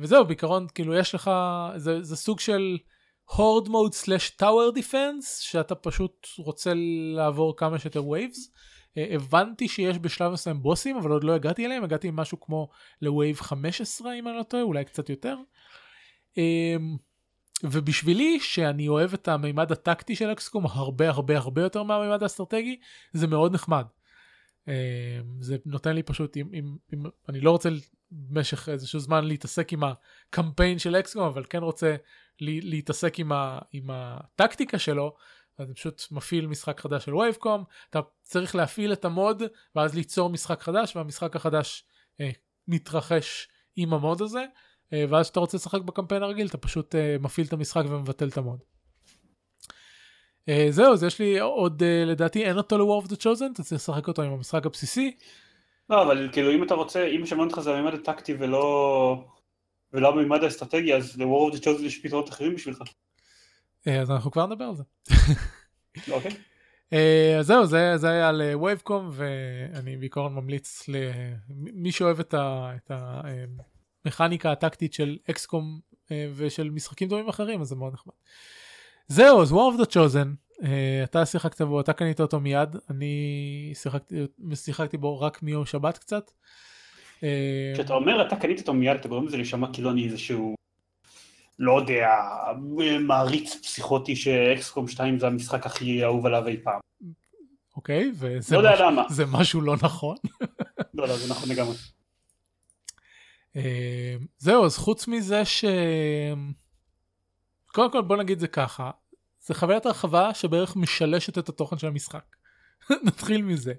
וזהו, בעיקרון, כאילו יש לך, זה, זה סוג של... horde mode slash tower defense שאתה פשוט רוצה לעבור כמה שיותר waves. אה, הבנתי שיש בשלב מסוים בוסים אבל עוד לא הגעתי אליהם הגעתי עם משהו כמו ל wave 15 אם אני לא טועה אולי קצת יותר. אה, ובשבילי שאני אוהב את המימד הטקטי של XCOM הרבה הרבה הרבה יותר מהמימד האסטרטגי זה מאוד נחמד. אה, זה נותן לי פשוט אם, אם, אם אני לא רוצה במשך איזשהו זמן להתעסק עם הקמפיין של אקסקום אבל כן רוצה להתעסק עם, ה, עם הטקטיקה שלו, אני פשוט מפעיל משחק חדש של וייבקום, אתה צריך להפעיל את המוד ואז ליצור משחק חדש והמשחק החדש אה, מתרחש עם המוד הזה, אה, ואז כשאתה רוצה לשחק בקמפיין הרגיל אתה פשוט אה, מפעיל את המשחק ומבטל את המוד. אה, זהו, אז יש לי עוד, אה, לדעתי אין אותו ל-War of the Chosen, אתה צריך לשחק אותו עם המשחק הבסיסי. לא, אבל כאילו אם אתה רוצה, אם שמענו אותך זה המימד הטקטי ולא... ולא במימד האסטרטגי, אז ל-War of the Chosen יש פתרונות אחרים בשבילך. אה, אז אנחנו כבר נדבר על זה. אוקיי. אה, אז זהו, זה, זה היה על וייבקום, ואני בעיקרון ממליץ למי שאוהב את המכניקה הטקטית של אקסקום אה, ושל משחקים דומים אחרים, אז זה מאוד נחמד. זהו, אז War of the Chosen, אתה שיחקת בו, אתה קנית אותו מיד, אני שיחקתי, שיחקתי בו רק מיום שבת קצת. אה, כשאתה אומר אתה קנית אותו מיד, אתה גורם לזה להישמע כאילו אני איזשהו, לא יודע, מעריץ פסיכוטי שאקסקום 2 זה המשחק הכי אהוב עליו אי פעם. אוקיי, וזה לא יודע למה. זה משהו לא נכון. <laughs> לא, לא, זה נכון לגמרי. אה, זהו, אז חוץ מזה ש... קודם כל בוא נגיד זה ככה, זה חוויית הרחבה שבערך משלשת את התוכן של המשחק. <laughs> נתחיל מזה.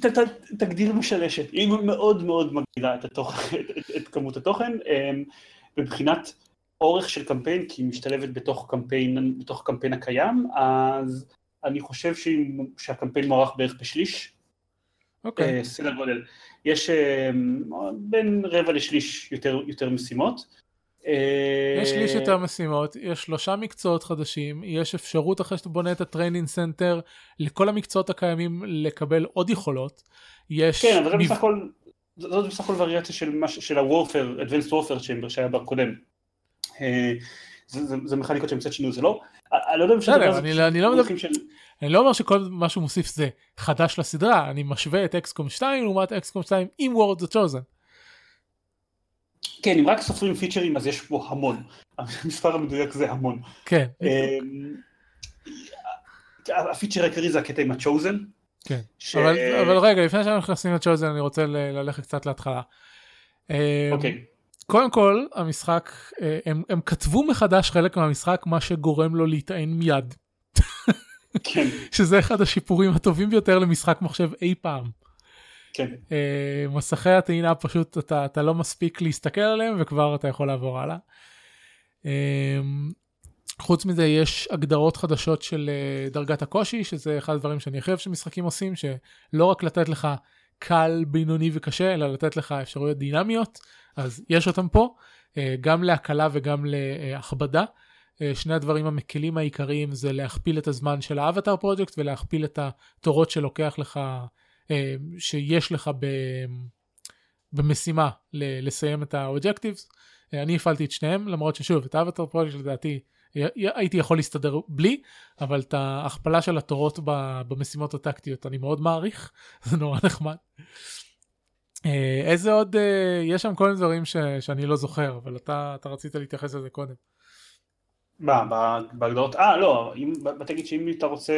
ת, ת, תגדיר משלשת, היא מאוד מאוד מגדילה את, התוכן, <laughs> את, את, כמות התוכן, אמ, מבחינת אורך של קמפיין, כי היא משתלבת בתוך קמפיין, בתוך קמפיין הקיים, אז אני חושב שהקמפיין מוערך בערך בשליש, אוקיי. אוקיי. אה, סדר גודל. יש אמ, בין רבע לשליש יותר, יותר משימות. יש לי יותר משימות, יש שלושה מקצועות חדשים, יש אפשרות אחרי שאתה בונה את ה training center לכל המקצועות הקיימים לקבל עוד יכולות. יש... כן, אבל זה בסך הכל, זאת בסך הכל וריאציה של, של ה Warfare, Advanced Warfare Chamber שהיה בקודם. אה, זה, זה, זה מכניקות שהם קצת שינו, זה לא... אני לא יודע אם בסדר, אני, לא- אני, לא מדבר, של... אני לא אומר שכל מה שהוא מוסיף זה חדש לסדרה, אני משווה את אקסקום 2 לעומת אקסקום 2 עם World of the Chosen. כן, אם רק סופרים פיצ'רים אז יש פה המון. המספר המדויק זה המון. כן. אמ, הפיצ'ר העיקרי זה הקטע עם הצ'וזן. כן, ש... אבל, אבל רגע, לפני שאנחנו נכנסים לצ'וזן אני רוצה ללכת קצת להתחלה. אמ, אוקיי. קודם כל, המשחק, אה, הם, הם כתבו מחדש חלק מהמשחק, מה שגורם לו להיטען מיד. כן. <laughs> שזה אחד השיפורים הטובים ביותר למשחק מחשב אי פעם. כן. אה, מסכי הטעינה פשוט אתה, אתה לא מספיק להסתכל עליהם וכבר אתה יכול לעבור הלאה. אה, חוץ מזה יש הגדרות חדשות של אה, דרגת הקושי שזה אחד הדברים שאני חושב שמשחקים עושים שלא רק לתת לך קל בינוני וקשה אלא לתת לך אפשרויות דינמיות אז יש אותם פה גם להקלה וגם להכבדה. שני הדברים המקלים העיקריים זה להכפיל את הזמן של האבטר פרויקט ולהכפיל את התורות שלוקח לך שיש לך ב, במשימה ל, לסיים את ה-objectives. אה, אני הפעלתי את שניהם למרות ששוב את האבטר פרויקט לדעתי הייתי יכול להסתדר בלי אבל את ההכפלה של התורות במשימות הטקטיות אני מאוד מעריך <laughs> זה נורא נחמד. אה, איזה עוד יש שם כל מיני דברים ש, שאני לא זוכר אבל אתה, אתה רצית להתייחס לזה קודם. מה, בהגדרות? אה, לא, אם, תגיד שאם אתה רוצה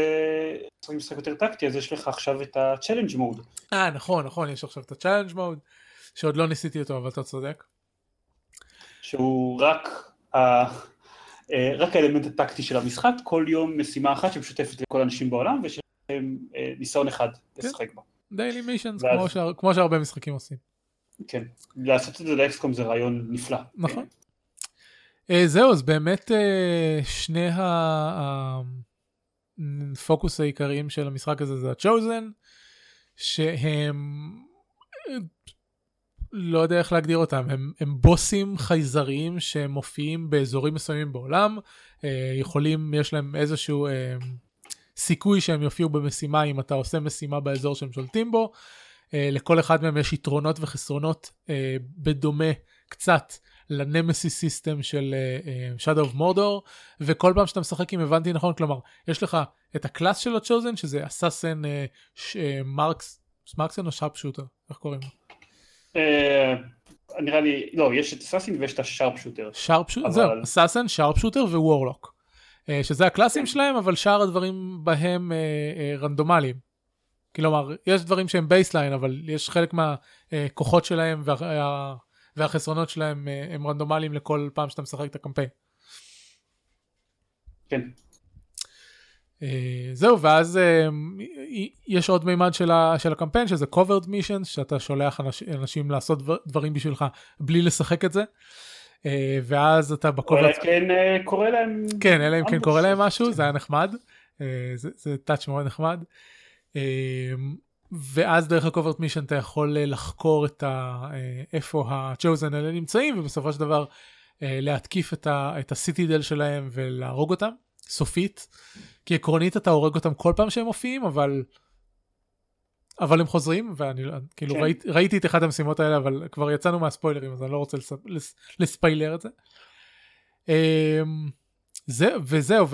לשחק משחק יותר טקטי, אז יש לך עכשיו את ה-challenge mode. אה, נכון, נכון, יש עכשיו את ה-challenge mode, שעוד לא ניסיתי אותו, אבל אתה צודק. שהוא רק, ה... אה, רק האלמנט הטקטי של המשחק, כל יום משימה אחת שמשותפת לכל האנשים בעולם, ויש להם אה, ניסיון אחד כן. לשחק בה. דיילי מישנס, כמו שהרבה משחקים עושים. כן, לעשות את זה לאקסקום זה רעיון נפלא. נכון. Uh, זהו, אז באמת uh, שני הפוקוס העיקריים של המשחק הזה זה ה-chosen, שהם, לא יודע איך להגדיר אותם, הם, הם בוסים חייזריים שמופיעים באזורים מסוימים בעולם, uh, יכולים, יש להם איזשהו סיכוי שהם יופיעו במשימה אם אתה עושה משימה באזור שהם שולטים בו, לכל אחד מהם יש יתרונות וחסרונות בדומה קצת. ל nemesis system של אה, Shadow of Mordor וכל פעם שאתה משחק אם הבנתי נכון כלומר יש לך את ה class של ה Chosen שזה Assassin marks marksman או sharpshooter איך קוראים לו? אה, נראה לי לא יש את Assassin ויש את ה sharpshooter. sharpshooter אבל... זהו Assassin sharpshooter ו Warlock. שזה ה classים כן. שלהם אבל שאר הדברים בהם רנדומליים. כלומר יש דברים שהם baseline אבל יש חלק מהכוחות שלהם וה... והחסרונות שלהם אה, הם רנדומליים לכל פעם שאתה משחק את הקמפיין. כן. אה, זהו ואז אה, יש עוד מימד של, ה, של הקמפיין שזה covert mission שאתה שולח אנש, אנשים לעשות דברים בשבילך בלי לשחק את זה. ואז אתה בקובץ... אלא כן קורה להם... כן, אלא אם כן קורה להם משהו, זה היה נחמד. זה, זה טאץ' מאוד נחמד. ואז דרך ה-covered mission אתה יכול אה, לחקור את ה, אה, איפה ה-chosen האלה נמצאים ובסופו של דבר אה, להתקיף את, ה, את הסיטידל שלהם ולהרוג אותם סופית כי עקרונית אתה הורג אותם כל פעם שהם מופיעים אבל אבל הם חוזרים ואני לא, כאילו כן. ראיתי, ראיתי את אחת המשימות האלה אבל כבר יצאנו מהספוילרים אז אני לא רוצה לס, לס, לספיילר את זה. זה וזהו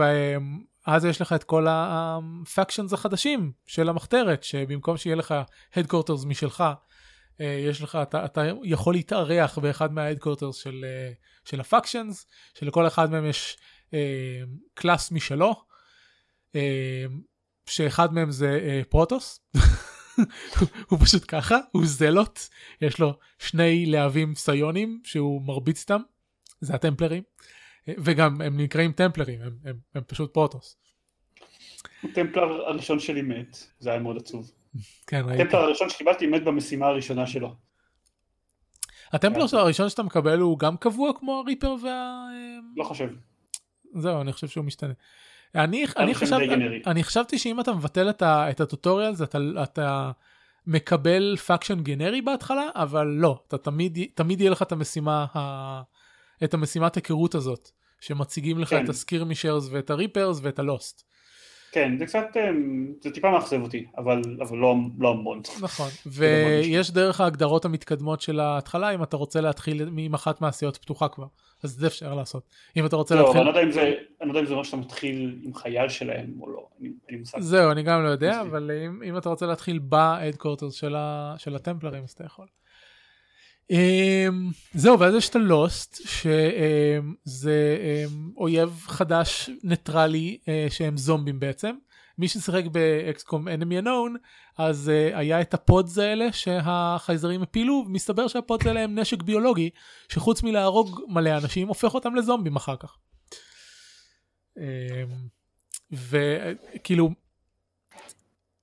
אז יש לך את כל הפקשנס החדשים של המחתרת, שבמקום שיהיה לך הדקורטרס משלך, אה, יש לך, אתה, אתה יכול להתארח באחד מההדקורטרס של, אה, של הפקשנס, שלכל אחד מהם יש קלאס משלו, אה, שאחד מהם זה פרוטוס, <laughs> הוא פשוט ככה, הוא זלוט, יש לו שני להבים סיונים שהוא מרביץ איתם, זה הטמפלרים. וגם הם נקראים טמפלרים, הם, הם, הם פשוט פרוטוס. הטמפלר הראשון שלי מת, זה היה מאוד עצוב. כן, ראיתי. הטמפלר הראשון שקיבלתי מת במשימה הראשונה שלו. הטמפלר כן. הראשון שאתה מקבל הוא גם קבוע כמו הריפר וה... לא חושב. זהו, אני חושב שהוא משתנה. אני, אני, חשב, אני חשבתי שאם אתה מבטל את, ה, את ה tutorial אתה, אתה מקבל faction גנרי בהתחלה, אבל לא, אתה תמיד, תמיד יהיה לך את המשימה ה... את המשימת היכרות הזאת, שמציגים לך כן. את ה Skirmishers ואת ה Reapers ואת ה Lost. כן, זה קצת, אמ, זה טיפה מאכזב אותי, אבל, אבל לא, לא המון. נכון, <laughs> ויש דרך ההגדרות המתקדמות של ההתחלה, אם אתה רוצה להתחיל עם אחת מהסיעות פתוחה כבר, אז זה אפשר לעשות. אם אתה רוצה לא, להתחיל... לא, אני לא יודע אם זה, אני לא יודע אם זה אומר שאתה מתחיל עם חייל שלהם או לא, אין לי מושג. זהו, אני גם לא יודע, אבל אם, אם אתה רוצה להתחיל ב Headquarters של, של הטמפלרים, אז אתה יכול. אמ, זהו ואז יש את ה Lost שזה אמ, אויב חדש ניטרלי אה, שהם זומבים בעצם. מי ששיחק ב XCOM Enemy Unknown אז אה, היה את ה pods האלה שהחייזרים הפילו ומסתבר שה pods האלה הם נשק ביולוגי שחוץ מלהרוג מלא אנשים הופך אותם לזומבים אחר כך. אמ, וכאילו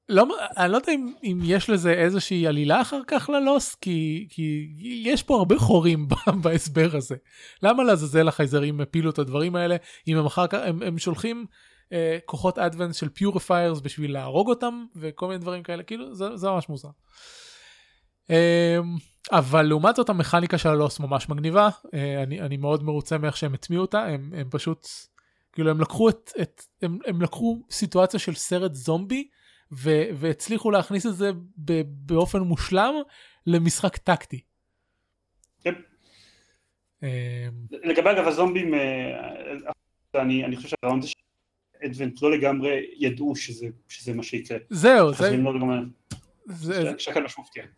לא, אני לא יודע אם, אם יש לזה איזושהי עלילה אחר כך ללוס, כי, כי יש פה הרבה חורים <laughs> בהסבר הזה. למה לעזאזל החייזרים הפילו את הדברים האלה, אם הם אחר כך, הם, הם שולחים אה, כוחות Advent של Purifiers בשביל להרוג אותם, וכל מיני דברים כאלה, כאילו, זה, זה ממש מוזר. אה, אבל לעומת זאת המכניקה של הלוס ממש מגניבה, אה, אני, אני מאוד מרוצה מאיך שהם הטמיעו אותה, הם, הם פשוט, כאילו הם לקחו את, את הם, הם לקחו סיטואציה של סרט זומבי, ו- והצליחו להכניס את זה ב- באופן מושלם למשחק טקטי. כן. אמ, לגבי אגב הזומבים, אה, אני, אני חושב שהרעיון זה שאדוונט לא לגמרי ידעו שזה, שזה מה שיקרה. זהו, זה... לא לגמרי... זה.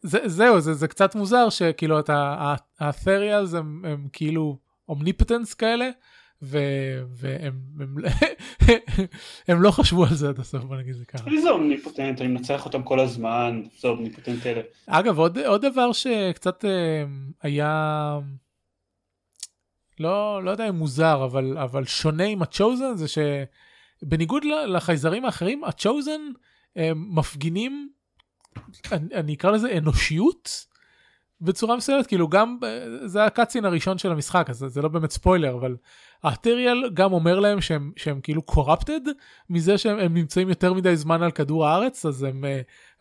זה, זהו, זה, זה קצת מוזר שכאילו אתה, האת'ריאלס הם, הם כאילו אומניפטנס כאלה, והם הם, <laughs> הם לא חשבו על זה עד הסוף, בוא נגיד זה ככה. זה אומניפוטנט, אני מנצח אותם כל הזמן, זה אומניפוטנט אלה. אגב, עוד, דבר שקצת אה, היה, לא, לא יודע אם מוזר, אבל, אבל שונה עם הצ'וזן, זה שבניגוד לחייזרים האחרים, הצ'וזן מפגינים, אני, אני אקרא לזה אנושיות, בצורה מסוימת כאילו גם זה הקאצין הראשון של המשחק אז זה לא באמת ספוילר אבל האטריאל גם אומר להם שהם שהם כאילו קורפטד מזה שהם הם נמצאים יותר מדי זמן על כדור הארץ אז הם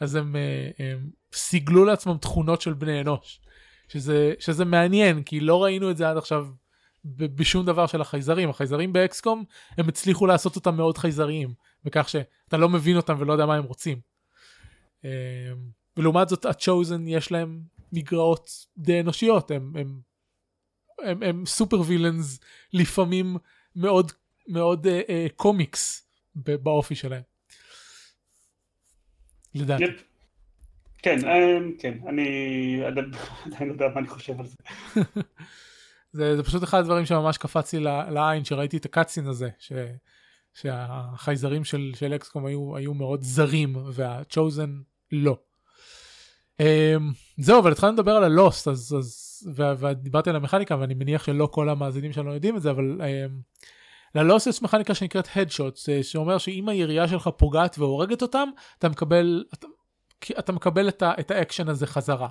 אז הם, הם סיגלו לעצמם תכונות של בני אנוש שזה שזה מעניין כי לא ראינו את זה עד עכשיו בשום דבר של החייזרים החייזרים באקסקום הם הצליחו לעשות אותם מאוד חייזריים בכך שאתה לא מבין אותם ולא יודע מה הם רוצים. ולעומת זאת הצ'וזן יש להם מגרעות די אנושיות הם הם הם, הם סופר וילאנס לפעמים מאוד מאוד uh, uh, קומיקס באופי שלהם. לדעתי. Yep. כן, um, כן, אני עדיין לא יודע מה אני חושב על זה. <laughs> זה, זה פשוט אחד הדברים שממש קפץ לי לעין שראיתי את הקאצין הזה, ש, שהחייזרים של, של אקסקום היו, היו מאוד זרים והצ'וזן לא. Um, זהו אבל התחלנו לדבר על הלוסט אז, אז ודיברתי על המכניקה ואני מניח שלא כל המאזינים שלנו יודעים את זה אבל um, ללוסט יש מכניקה שנקראת הדשוט שאומר שאם הירייה שלך פוגעת והורגת אותם אתה מקבל אתה, אתה מקבל את, ה, את האקשן הזה חזרה.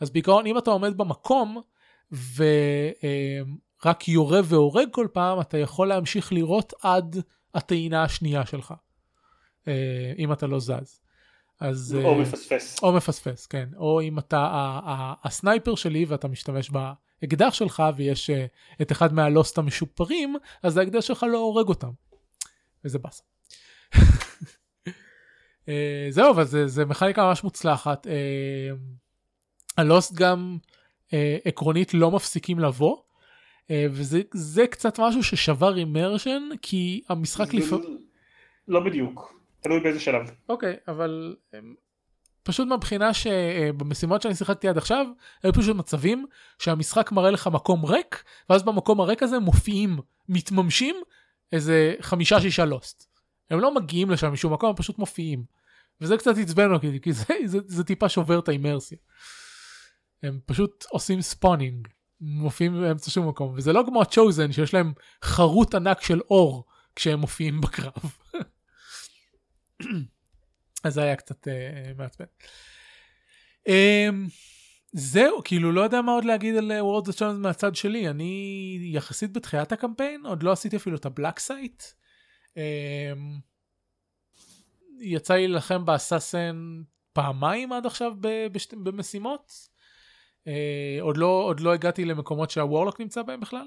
אז בעיקרון אם אתה עומד במקום ורק אמ, יורה והורג כל פעם אתה יכול להמשיך לירות עד הטעינה השנייה שלך אה, אם אתה לא זז. אז... או אה, מפספס. או מפספס, כן. או אם אתה ה sniper שלי ואתה משתמש באקדח שלך ויש אה, את אחד מה Lost המשופרים, אז האקדח שלך לא הורג אותם. וזה באסה. uh, <laughs> זהו, אבל זה, זה מכניקה ממש מוצלחת. הלוסט גם עקרונית לא מפסיקים לבוא. וזה קצת משהו ששבר אימרשן כי המשחק לפעמים... לא בדיוק. תלוי באיזה שלב. אוקיי, אבל אמ, פשוט מבחינה שבמשימות שאני שיחקתי עד עכשיו, היו פשוט מצבים שהמשחק מראה לך מקום ריק, ואז במקום הריק הזה מופיעים, מתממשים איזה חמישה שישה Lost. הם לא מגיעים לשם משום מקום, הם פשוט מופיעים. וזה קצת עצבן אותי, כי זה, <laughs> זה, זה טיפה שובר את האימרסיה. הם פשוט עושים spawning, מופיעים באמצע שום מקום, וזה לא כמו ה Chosen שיש להם חרוט ענק של אור כשהם מופיעים בקרב. אז זה היה קצת אה, מעצבן. אמ, זהו, כאילו לא יודע מה עוד להגיד על War of the Chosen מהצד שלי, אני יחסית בתחילת הקמפיין, עוד לא עשיתי אפילו את ה Black Site. אמ, יצא לי להילחם ב Assassin פעמיים עד עכשיו בשת, במשימות. עוד, לא, עוד לא הגעתי למקומות שה Warlock נמצא בהם בכלל.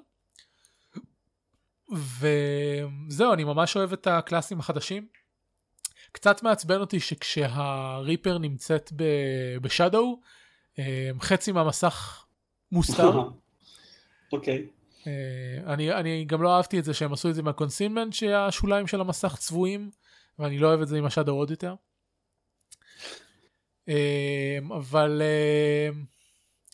וזהו, אני ממש אוהב את ה classים החדשים. קצת מעצבן אותי שכשה Reaper נמצאת ב shadow, אה, חצי מהמסך מוסתר. <laughs> אוקיי. אה, אני, אני גם לא אהבתי את זה שהם עשו את זה מה concealment שהשוליים של המסך צבועים ואני לא אוהב את זה עם ה shadow עוד יותר. אה, אבל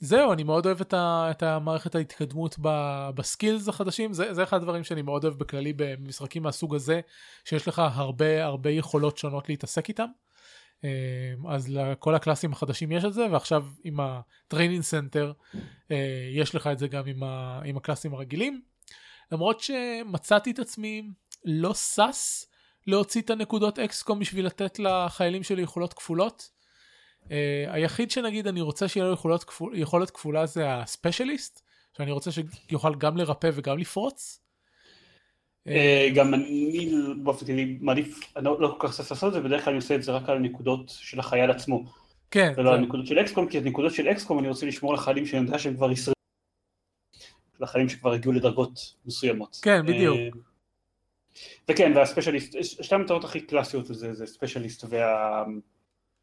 זהו, אני מאוד אוהב את, ה, את המערכת ההתקדמות ב, ב skills החדשים, זה, זה אחד הדברים שאני מאוד אוהב בכללי במשחקים מהסוג הזה, שיש לך הרבה הרבה יכולות שונות להתעסק איתם. אה, אז לכל ה classים החדשים יש את זה, ועכשיו עם ה training center אה, יש לך את זה גם עם, ה, עם ה classים הרגילים. למרות שמצאתי את עצמי לא שש להוציא את הנקודות XCOM בשביל לתת לחיילים שלי יכולות כפולות. אה, היחיד שנגיד אני רוצה שיהיה לו יכולות כפול, יכולת כפולה זה ה specialist, שאני רוצה שיוכל גם לרפא וגם לפרוץ. אה, גם אני באופן כללי מעדיף, אני לא, לא כל כך צריך לעשות את זה, בדרך כלל אני עושה את זה רק על הנקודות של החייל עצמו. כן. ולא על הנקודות של אקסקום, כי את הנקודות של אקסקום אני רוצה לשמור לחיילים שאני יודע שהם כבר ישרדו. לחיילים שכבר הגיעו לדרגות מסוימות. כן, בדיוק. אה, וכן, והספיישליסט, שתי המטרות הכי קלאסיות זה, זה ספיישליסט וה...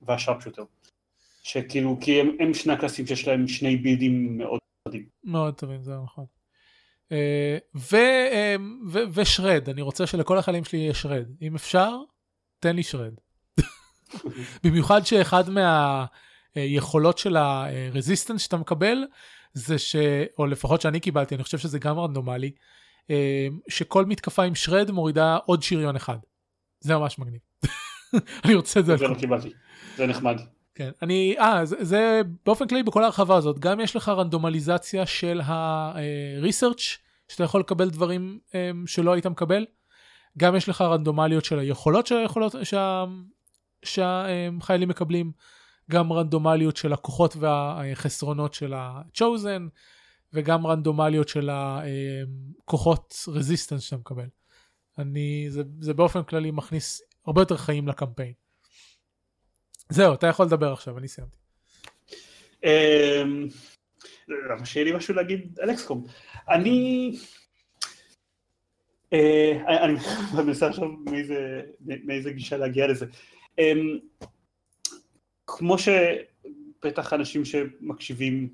והשארפשוטר. שכאילו, כי הם, הם שני הקלאסים שיש להם שני בילדים מאוד טובים. מאוד טובים, זה נכון. אה, ו, אה, ו, ושרד, אני רוצה שלכל החיילים שלי יהיה שרד. אם אפשר, תן לי שרד. <laughs> במיוחד שאחד מהיכולות של הרזיסטנס שאתה מקבל, זה ש... או לפחות שאני קיבלתי, אני חושב שזה גם רנדומלי, אה, שכל מתקפה עם שרד מורידה עוד שריון אחד. זה ממש מגניב. <laughs> אני רוצה את זה. זה לא קיבלתי, זה נחמד. כן, אני, אה, זה, זה באופן כללי בכל הרחבה הזאת, גם יש לך רנדומליזציה של ה-research, שאתה יכול לקבל דברים um, שלא היית מקבל, גם יש לך רנדומליות של היכולות שהיכולות, שה, שהחיילים מקבלים, גם רנדומליות של הכוחות והחסרונות של ה-chosen, וגם רנדומליות של הכוחות רזיסטנס שאתה מקבל. אני, זה, זה באופן כללי מכניס הרבה יותר חיים לקמפיין. זהו, אתה יכול לדבר עכשיו, אני סיימתי. אמ, למה שיהיה לי משהו להגיד על XCOM? אני... אה, אני מנסה עכשיו מאיזה גישה להגיע לזה. אמ, כמו שבטח אנשים שמקשיבים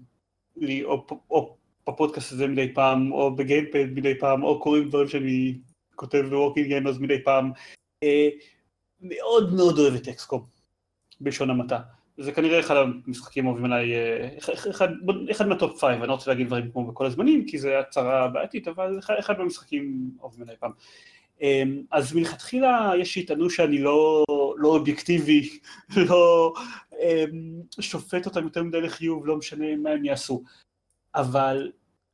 לי או בפודקאסט הזה מדי פעם, או ב Gamepad מדי פעם, או קוראים דברים שאני כותב ב Working Gamers מדי פעם, אה, מאוד מאוד אוהב את XCOM. בלשון המעטה. זה כנראה אחד המשחקים האהובים עליי, אה, אחד, אחד מה top five, אני לא רוצה להגיד דברים כמו בכל הזמנים, כי זה הצהרה בעייתית, אבל אחד, אחד מהמשחקים אהובים עליי פעם. אמ, אז מלכתחילה יש שיטענו שאני לא, לא אובייקטיבי, <laughs> לא אמ, שופט אותם יותר מדי לחיוב, לא משנה מה הם יעשו. אבל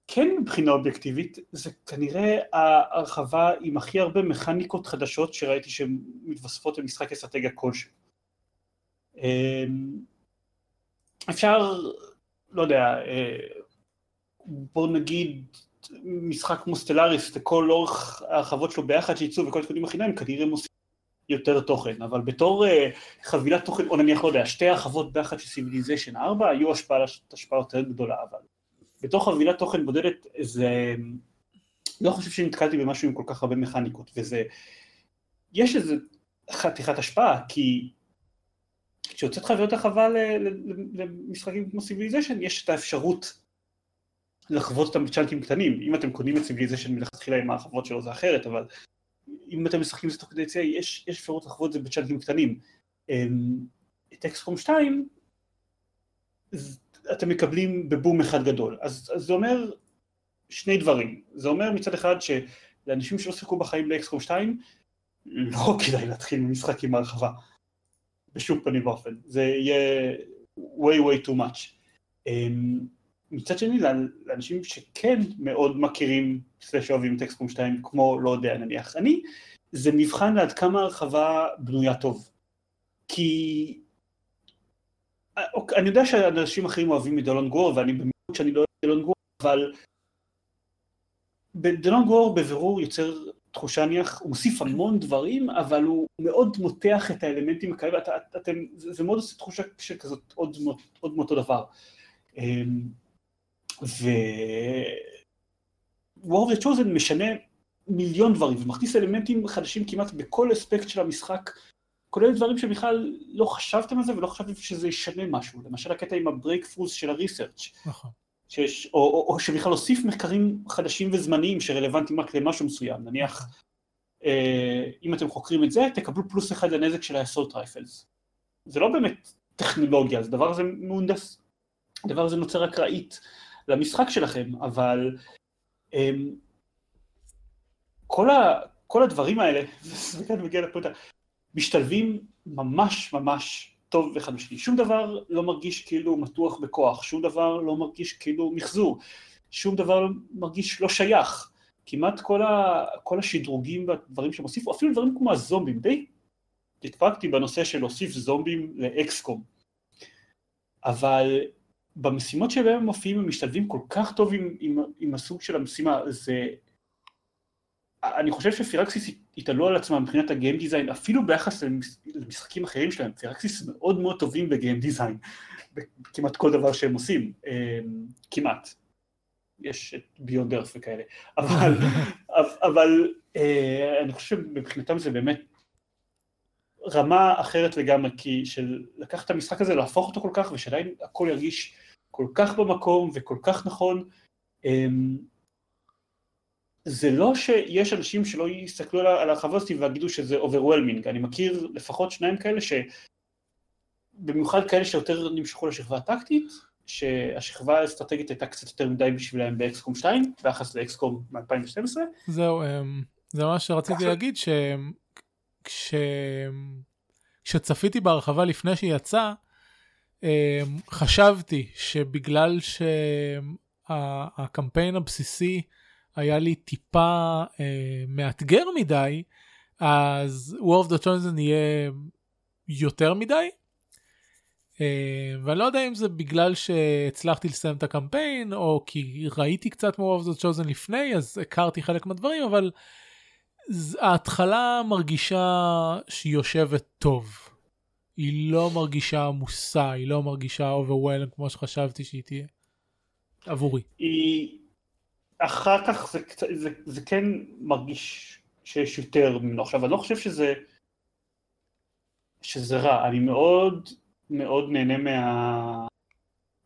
כן מבחינה אובייקטיבית, זה כנראה ההרחבה עם הכי הרבה מכניקות חדשות שראיתי שהן מתווספות למשחק אסטרטגיה כלשהו. אמ, אפשר, לא יודע, אה, בוא נגיד משחק כמו Stellaris וכל אורך ההרחבות שלו ביחד שיצאו וכל התיקונים החינם כנראה מוסיף יותר תוכן, אבל בתור אה, חבילת תוכן, או נניח, לא יודע, שתי הרחבות ביחד של Civilization 4 היו השפעה, השפעה יותר גדולה, אבל בתור חבילת תוכן בודדת זה, לא חושב שנתקלתי במשהו עם כל כך הרבה מכניקות, וזה, יש איזה חתיכת השפעה, כי כשיוצאת חבילות הרחבה למשחקים כמו Civilization, יש את האפשרות לחוות אותם בצ'אנקים קטנים. אם אתם קונים את Civilization מלכתחילה עם ההרחבות שלו זה אחרת, אבל אם אתם משחקים את זה תוך כדי יציאה, יש, יש אפשרות לחוות את זה בצ'אנקים קטנים. אמ, את XCOM 2, אתם מקבלים בבום אחד גדול. אז, אז זה אומר שני דברים. זה אומר מצד אחד שלאנשים שלא שיחקו בחיים באקסקום 2, לא כדאי להתחיל ממשחק עם הרחבה. בשום פנים ואופן, זה יהיה way way too much. Um, מצד שני, לאנשים שכן מאוד מכירים סלש אוהבים את אקסקום 2, כמו לא יודע נניח אני, זה מבחן לעד כמה הרחבה בנויה טוב. כי אוקיי, אני יודע שאנשים אחרים אוהבים את דלון גור, ואני במיוחד שאני לא אוהב את דלון גור, אבל דלון גור בבירור יוצר תחושה נניח, הוא מוסיף המון דברים, אבל הוא מאוד מותח את האלמנטים הכאלה, את, אתם, זה, זה מאוד עושה תחושה של כזאת עוד, עוד מאותו דבר. אמ, ו... War of the Chosen משנה מיליון דברים ומכניס אלמנטים חדשים כמעט בכל אספקט של המשחק, כולל דברים שבכלל לא חשבתם על זה ולא חשבתם שזה ישנה משהו, למשל הקטע עם ה breakthroughs של ה research. נכון. שיש, או, או, או שבכלל הוסיף מחקרים חדשים וזמניים שרלוונטיים רק למשהו מסוים, נניח אה, אם אתם חוקרים את זה, תקבלו פלוס אחד לנזק של ה assault rifles. זה לא באמת טכנולוגיה, זה דבר הזה מהונדס, הדבר הזה נוצר אקראית למשחק שלכם, אבל אה, כל, ה, כל הדברים האלה, <laughs> וכאן מגיע לפוטה, משתלבים ממש ממש טוב בשני. שום דבר לא מרגיש כאילו מתוח בכוח, שום דבר לא מרגיש כאילו מחזור, שום דבר לא מרגיש לא שייך. כמעט כל, ה, כל השדרוגים והדברים שהם הוסיפו, אפילו דברים כמו הזומבים, די דקפקתי בנושא של להוסיף זומבים לאקסקום. אבל במשימות שבהם הם מופיעים הם משתלבים כל כך טוב עם, עם, עם הסוג של המשימה, זה... אני חושב שפירקסיס התעלו על עצמם מבחינת הגיים דיזיין, אפילו ביחס למשחקים אחרים שלהם, פירקסיס מאוד מאוד טובים בגיים דיזיין, כמעט כל דבר שהם עושים, אמ, כמעט. יש את ביונד ארף וכאלה, אבל, <laughs> אבל אה, אני חושב שמבחינתם זה באמת רמה אחרת לגמרי, כי של לקחת את המשחק הזה, להפוך אותו כל כך, ושעדיין הכל ירגיש כל כך במקום וכל כך נכון. זה לא שיש אנשים שלא יסתכלו על החוויה הזאת ויגידו שזה overwhelming, אני מכיר לפחות שניים כאלה ש... במיוחד כאלה שיותר נמשכו לשכבה הטקטית, שהשכבה האסטרטגית הייתה קצת יותר מדי בשבילם באקסקום 2, ביחס לאקסקום מ-2012. זהו, אמ, זה מה שרציתי להגיד, שכש... כשצפיתי בהרחבה לפני שהיא יצאה, אמ, חשבתי שבגלל שהקמפיין הבסיסי היה לי טיפה אה, מאתגר מדי, אז War of the Chosen יהיה יותר מדי. אה, ואני לא יודע אם זה בגלל שהצלחתי לסיים את הקמפיין, או כי ראיתי קצת מ-War of the Chosen לפני, אז הכרתי חלק מהדברים, אבל ההתחלה מרגישה שהיא יושבת טוב. היא לא מרגישה עמוסה, היא לא מרגישה overwhelm כמו שחשבתי שהיא תהיה. עבורי. היא... אחר כך זה, זה, זה כן מרגיש שיש יותר ממנו. עכשיו, אני לא חושב שזה, שזה רע, אני מאוד מאוד נהנה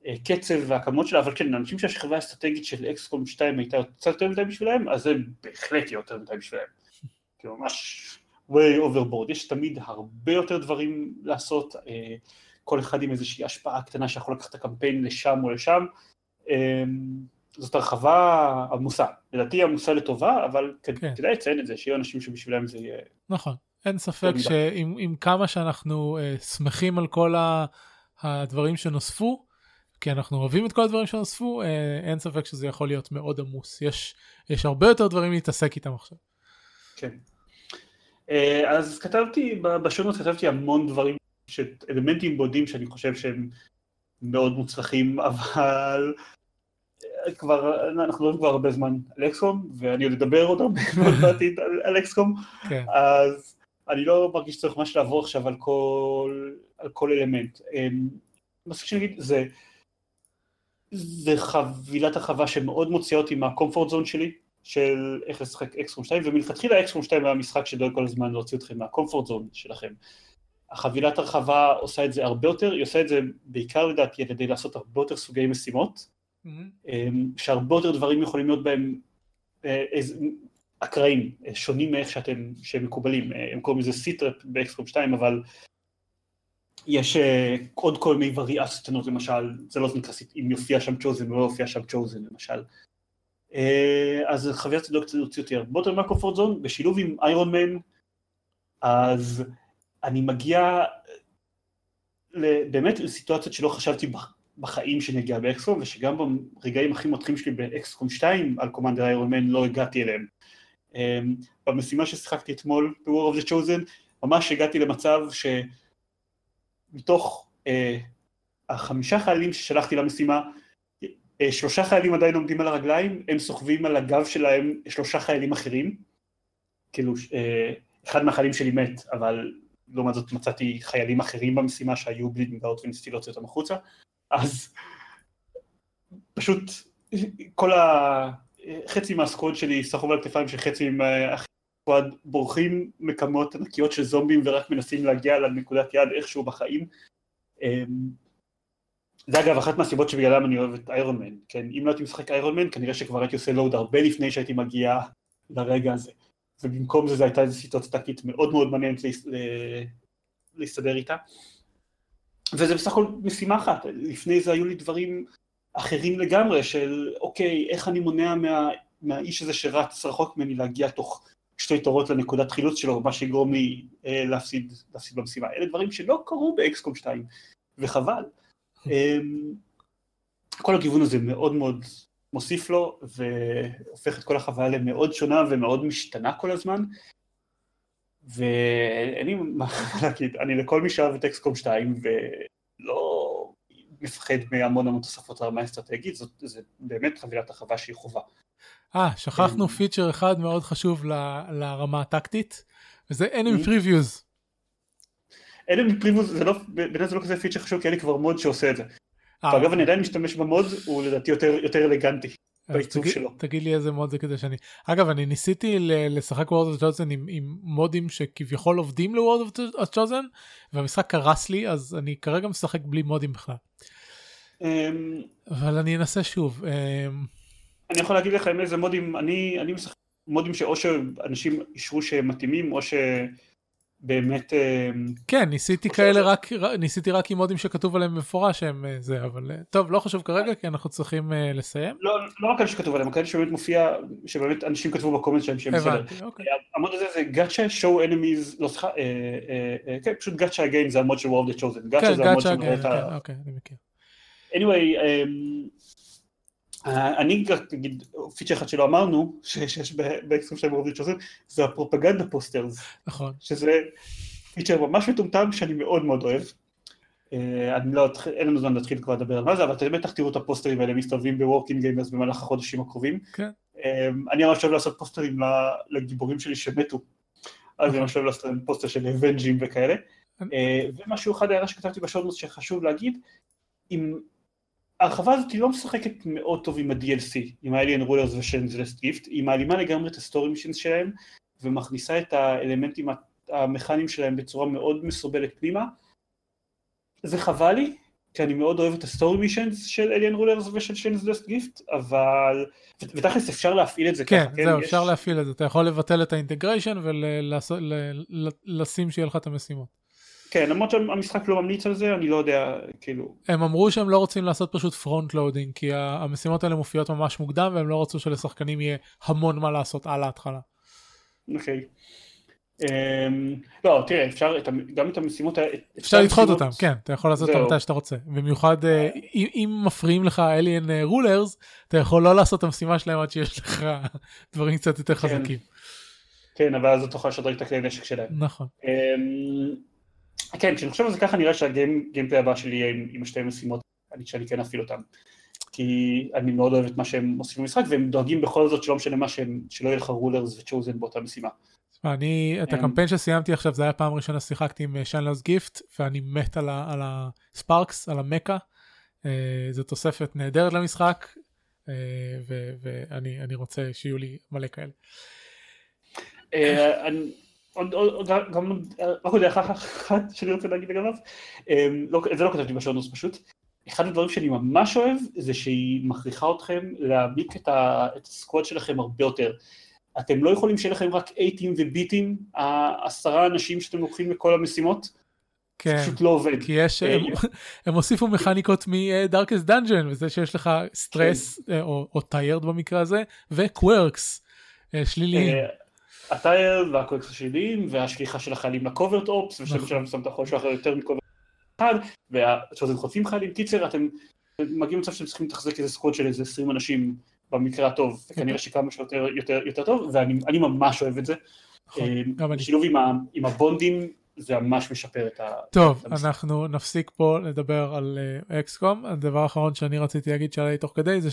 מהקצב והכמות שלה, אבל כן, אנשים שהשכבה האסטרטגית של אקסקום 2 הייתה קצת יותר מדי בשבילם, אז זה בהחלט יהיה יותר מדי בשבילם. <laughs> כאילו ממש way overboard, יש תמיד הרבה יותר דברים לעשות, אה, כל אחד עם איזושהי השפעה קטנה שיכול לקחת את הקמפיין לשם או לשם. זאת הרחבה עמוסה, לדעתי עמוסה לטובה, אבל כן. כדאי לציין את זה, שיהיו אנשים שבשבילם זה יהיה... נכון, אין ספק שעם כמה שאנחנו uh, שמחים על כל הדברים שנוספו, כי אנחנו אוהבים את כל הדברים שנוספו, uh, אין ספק שזה יכול להיות מאוד עמוס. יש, יש הרבה יותר דברים להתעסק איתם עכשיו. כן. Uh, אז כתבתי, בשונות כתבתי המון דברים, אלמנטים בודים שאני חושב שהם מאוד מוצלחים, <laughs> אבל כבר, אנחנו מדברים כבר הרבה זמן על אקסקום, ואני עוד אדבר עוד הרבה <laughs> מאוד בעתיד על אקסקום, כן. אז אני לא מרגיש שצריך ממש לעבור עכשיו על כל, על כל אלמנט. אמ, מה שאני אגיד, זה, זה חבילת הרחבה שמאוד מוציאה אותי מהקומפורט זון שלי, של איך לשחק אקסקום 2, ומלכתחילה אקסקום 2 היה משחק שדואג כל הזמן להוציא אתכם מהקומפורט זון שלכם. החבילת הרחבה עושה את זה הרבה יותר, היא עושה את זה בעיקר לדעתי על ידי לעשות הרבה יותר סוגי משימות, mm-hmm. שהרבה יותר דברים יכולים להיות בהם אה, אקראיים, אה, שונים מאיך שאתם, שהם מקובלים, הם קוראים לזה סיטרפ באקסקום 2, אבל יש עוד כל מיני וריאציות קטנות, למשל, זה לא נקרא אם יופיע שם צ'וזן או לא יופיע שם צ'וזן למשל. אז חוויית צדוק קצת הוציא אותי הרבה יותר מהקומפורט זון, בשילוב עם איירון מן, אז אני מגיע באמת לסיטואציות שלא חשבתי בחיים שנגיע באקסקום, ושגם ברגעים הכי מותחים שלי באקסקום 2 על קומנדר איירון מן לא הגעתי אליהם. אמ, במשימה ששיחקתי אתמול ב-War of the Chosen, ממש הגעתי למצב שמתוך אה, החמישה חיילים ששלחתי למשימה, אה, שלושה חיילים עדיין עומדים על הרגליים, הם סוחבים על הגב שלהם שלושה חיילים אחרים, כאילו אה, אחד מהחיילים שלי מת, אבל לעומת זאת מצאתי חיילים אחרים במשימה שהיו bleeding out וניסיתי להוציא אותם החוצה, אז פשוט כל ה... חצי מה squad שלי סחוב על הכתפיים של חצי מה squad בורחים מכמות ענקיות של זומבים ורק מנסים להגיע לנקודת יעד איכשהו בחיים. אמ, זה אגב אחת מהסיבות שבגללם אני אוהב את איירון מן, כן, אם לא הייתי משחק איירון מן כנראה שכבר הייתי עושה לואוד הרבה לפני שהייתי מגיע לרגע הזה, ובמקום זה זו הייתה איזו סיטואציה טקטית מאוד מאוד מעניינת להסתדר איתה. וזה בסך הכל משימה אחת, לפני זה היו לי דברים אחרים לגמרי של אוקיי, איך אני מונע מה, מהאיש הזה שרץ רחוק ממני להגיע תוך שתי תורות לנקודת חילוץ שלו, מה שיגרום לי אה, להפסיד, להפסיד במשימה. אלה דברים שלא קרו באקסקום 2, וחבל. <laughs> אה, כל הכיוון הזה מאוד מאוד מוסיף לו והופך את כל החוויה למאוד שונה ומאוד משתנה כל הזמן. ואין לי מה להגיד, אני לכל מי שאוהב את אקסקום 2 ולא מפחד מהמון המון תוספות לרמה האסטרטגית, זאת זה באמת חבילת החווה שהיא חובה. אה, שכחנו פיצ'ר אחד מאוד חשוב ל, לרמה הטקטית, וזה enemy previews. enemy previews זה לא, בעיניי זה לא כזה פיצ'ר חשוב, כי היה לי כבר mod שעושה את זה. אגב, אני עדיין משתמש ב mod, הוא לדעתי יותר, יותר אלגנטי. בעיצוב תגיד, שלו. תגיד לי איזה mod זה כדי שאני... אגב, אני ניסיתי לשחק War of Chosen עם, עם מודים שכביכול עובדים ל War of Chosen, והמשחק קרס לי, אז אני כרגע משחק בלי מודים בכלל. אמ, אבל אני אנסה שוב. אמ, אני יכול להגיד לך עם איזה מודים, אני, אני משחק מודים שאו שאנשים אישרו שהם מתאימים, או שבאמת... אמ, כן, ניסיתי כאלה רק, ניסיתי רק עם מודים שכתוב עליהם במפורש שהם אה, זה, אבל אה, טוב, לא חשוב כרגע, כי אנחנו צריכים אה, לסיים. לא, לא רק כאלה שכתוב עליהם, כאלה שבאמת מופיע, שבאמת אנשים כתבו בקומנט שלהם שהם בסדר. הבנתי, אוקיי. המוד הזה זה גאצ'ה, show enemies, לא סליחה, כן, פשוט גאצ'ה again זה המוד של World of Chosen. גאצ'ה כן, זה המוד גאצ'ה. כן, אוקיי, אני מכיר. anyway, um, אני רק אגיד פיצ'ר אחד שלא אמרנו, שיש באקסטרים של War of the Chosen, זה ה propaganda posters, נכון. שזה פיצ'ר ממש מטומטם שאני מאוד מאוד אוהב. אה, אני לא, אין לנו זמן להתחיל כבר לדבר על מה זה, אבל אתם בטח תראו את הפוסטרים האלה מסתובבים ב Working Gamers במהלך החודשים הקרובים. כן. אה, אני ממש אוהב לעשות פוסטרים לגיבורים שלי שמתו. אז אני ממש אוהב לעשות פוסטר של אבנג'ים וכאלה. אה, ומשהו אחד הערה שכתבתי ב show notes שחשוב להגיד, אם ההרחבה הזאת היא לא משחקת מאוד טוב עם ה-DLC, עם ה-Alien Rulers ו-Shen's Gift, היא מעלימה לגמרי את ה story missions שלהם, ומכניסה את האלמנטים המכניים שלהם בצורה מאוד מסורבלת פנימה. זה חבל לי, כי אני מאוד אוהב את ה story missions של Alien Rulers ושל Shen's Gift, אבל... ותכלס אפשר להפעיל את זה כן, ככה, זהו, יש- אפשר להפעיל את זה. אתה יכול לבטל את ה integration ולשים שיהיה לך את המשימות. כן, למרות שהמשחק לא ממליץ על זה, אני לא יודע, כאילו... הם אמרו שהם לא רוצים לעשות פשוט front loading, כי המשימות האלה מופיעות ממש מוקדם, והם לא רצו שלשחקנים יהיה המון מה לעשות על ההתחלה. אוקיי. אמ, לא, תראה, אפשר גם את המשימות האלה... אפשר לדחות אותם, כן, אתה יכול לעשות אותם. מתי שאתה רוצה. במיוחד אה, אם מפריעים לך Alien Rulers, אתה יכול לא לעשות את המשימה שלהם עד שיש לך <laughs> דברים קצת יותר כן. חזקים. כן, אבל אז אתה תוכל לשדרג את הכלי נשק שלהם. נכון. כן, כשאני חושב על זה ככה נראה שהגיימפליי הבא שלי יהיה עם עם השתי משימות, אני- שאני כן אפעיל אותם. כי אני מאוד אוהב את מה שהם עושים במשחק, והם דואגים בכל זאת שלא משנה מה שהם, שלא יהיה לך רולרס וצ'וזן באותה משימה. אני, את אמ. הקמפיין שסיימתי עכשיו, זה היה פעם ראשונה ששיחקתי עם שיינלרס גיפט, ואני מת על הספארקס, על המקה. אה, זו תוספת נהדרת למשחק, אה, ואני אני רוצה שיהיו לי מלא כאלה. אה, עוד, עוד, גם, אה, רק עוד הערה אחת שאני רוצה להגיד לגביו, אה, לא, את זה לא כתבתי בשונוס פשוט, אחד הדברים שאני ממש אוהב זה שהיא מכריחה אתכם להעמיק את, ה, את הסקוואד שלכם הרבה יותר. אתם לא יכולים שיהיה לכם רק אייטים וביטים, העשרה אנשים שאתם לוקחים לכל המשימות, זה כן, פשוט לא עובד. כי יש, אה, הם, הם הוסיפו מכניקות מ Darkest Dungeon, וזה שיש לך סטרס, כן. אה, או, tired במקרה הזה, ו quirks, אה, שליליים. אה, ה tired וה quirks השליליים והשליחה של החיילים ל covert ops ושם נכון. שלנו אתה יכול לשלוח יותר מ covert אחד וה Chosen חוטפים חיילים קיצר אתם מגיעים למצב שאתם צריכים לתחזק איזה squad של איזה 20 אנשים במקרה הטוב וכנראה שכמה שיותר יותר, יותר טוב ואני אני ממש אוהב את זה נכון, אה. בשילוב עם, ה, עם הבונדים זה ממש משפר את ה... טוב, את. אנחנו נפסיק פה לדבר על אקסקום. הדבר האחרון שאני רציתי להגיד שעלה לי תוך כדי זה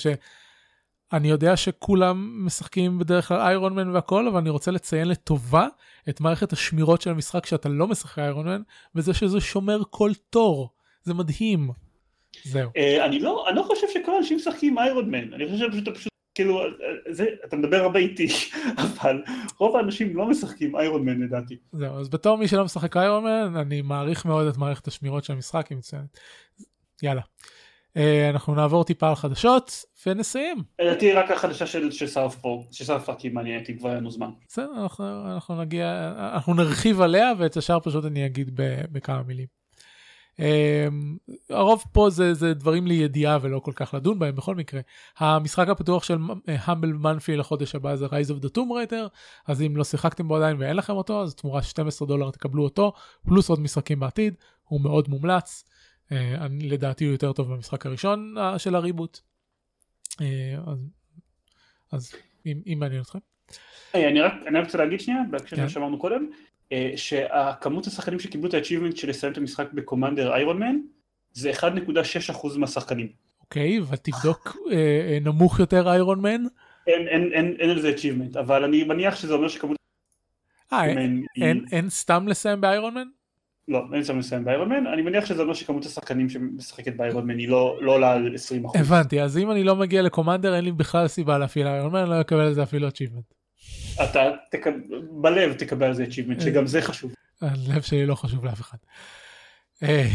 שאני יודע שכולם משחקים בדרך כלל איירון מן והכל, אבל אני רוצה לציין לטובה את מערכת השמירות של המשחק שאתה לא משחק איירון מן, וזה שזה שומר כל תור. זה מדהים. זהו. אה, אני לא, אני לא חושב שכל האנשים משחקים איירון מן, אני חושב שפשוט פשוט כאילו, אה, זה, אתה מדבר הרבה איתי, <laughs> אבל רוב האנשים לא משחקים איירון מן לדעתי. זהו, אז בתור מי שלא משחק איירון מן, אני מעריך מאוד את מערכת השמירות של המשחק, היא מצוינת. יאללה. אה, אנחנו נעבור טיפה על חדשות ונסיים. לדעתי רק החדשה של פארק היא מעניינת, אם כבר היה לנו זמן. בסדר, אנחנו, נגיע, אנחנו נרחיב עליה ואת השאר פשוט אני אגיד בכמה מילים. Um, הרוב פה זה, זה דברים לידיעה ולא כל כך לדון בהם בכל מקרה. המשחק הפתוח של המבל מנפי לחודש הבא זה Rise of the Tomb Raider, אז אם לא שיחקתם בו עדיין ואין לכם אותו, אז תמורה 12 דולר תקבלו אותו, פלוס עוד משחקים בעתיד, הוא מאוד מומלץ. Uh, אני, לדעתי הוא יותר טוב במשחק הראשון uh, של הריבוט. אה, אז, אז אם, אם מעניין אתכם. היי, אני רק אני רוצה להגיד שנייה, בהקשר כן. למה שאמרנו קודם, אה, שהכמות השחקנים שקיבלו את ה-achievement של לסיים את המשחק בקומנדר איירון מן, זה 1.6% מהשחקנים. אוקיי, ותבדוק אה, אה, נמוך יותר איירון מן. אין, אין, אין, אין על זה achievement, אבל אני מניח שזה אומר שכמות... אה, אין, אין, אין סתם לסיים באיירון מן? לא, אין שם לסיים באיירון מן, אני מניח שזה אומר שכמות השחקנים שמשחקת באיירון מן היא לא, לא עולה על 20%. הבנתי, אז אם אני לא מגיע לקומנדר אין לי בכלל סיבה להפעיל איירון מן, לא אקבל על זה אפילו achievement. אתה. בלב תקבל על זה achievement, שגם זה חשוב. הלב שלי לא חשוב לאף אחד. אה,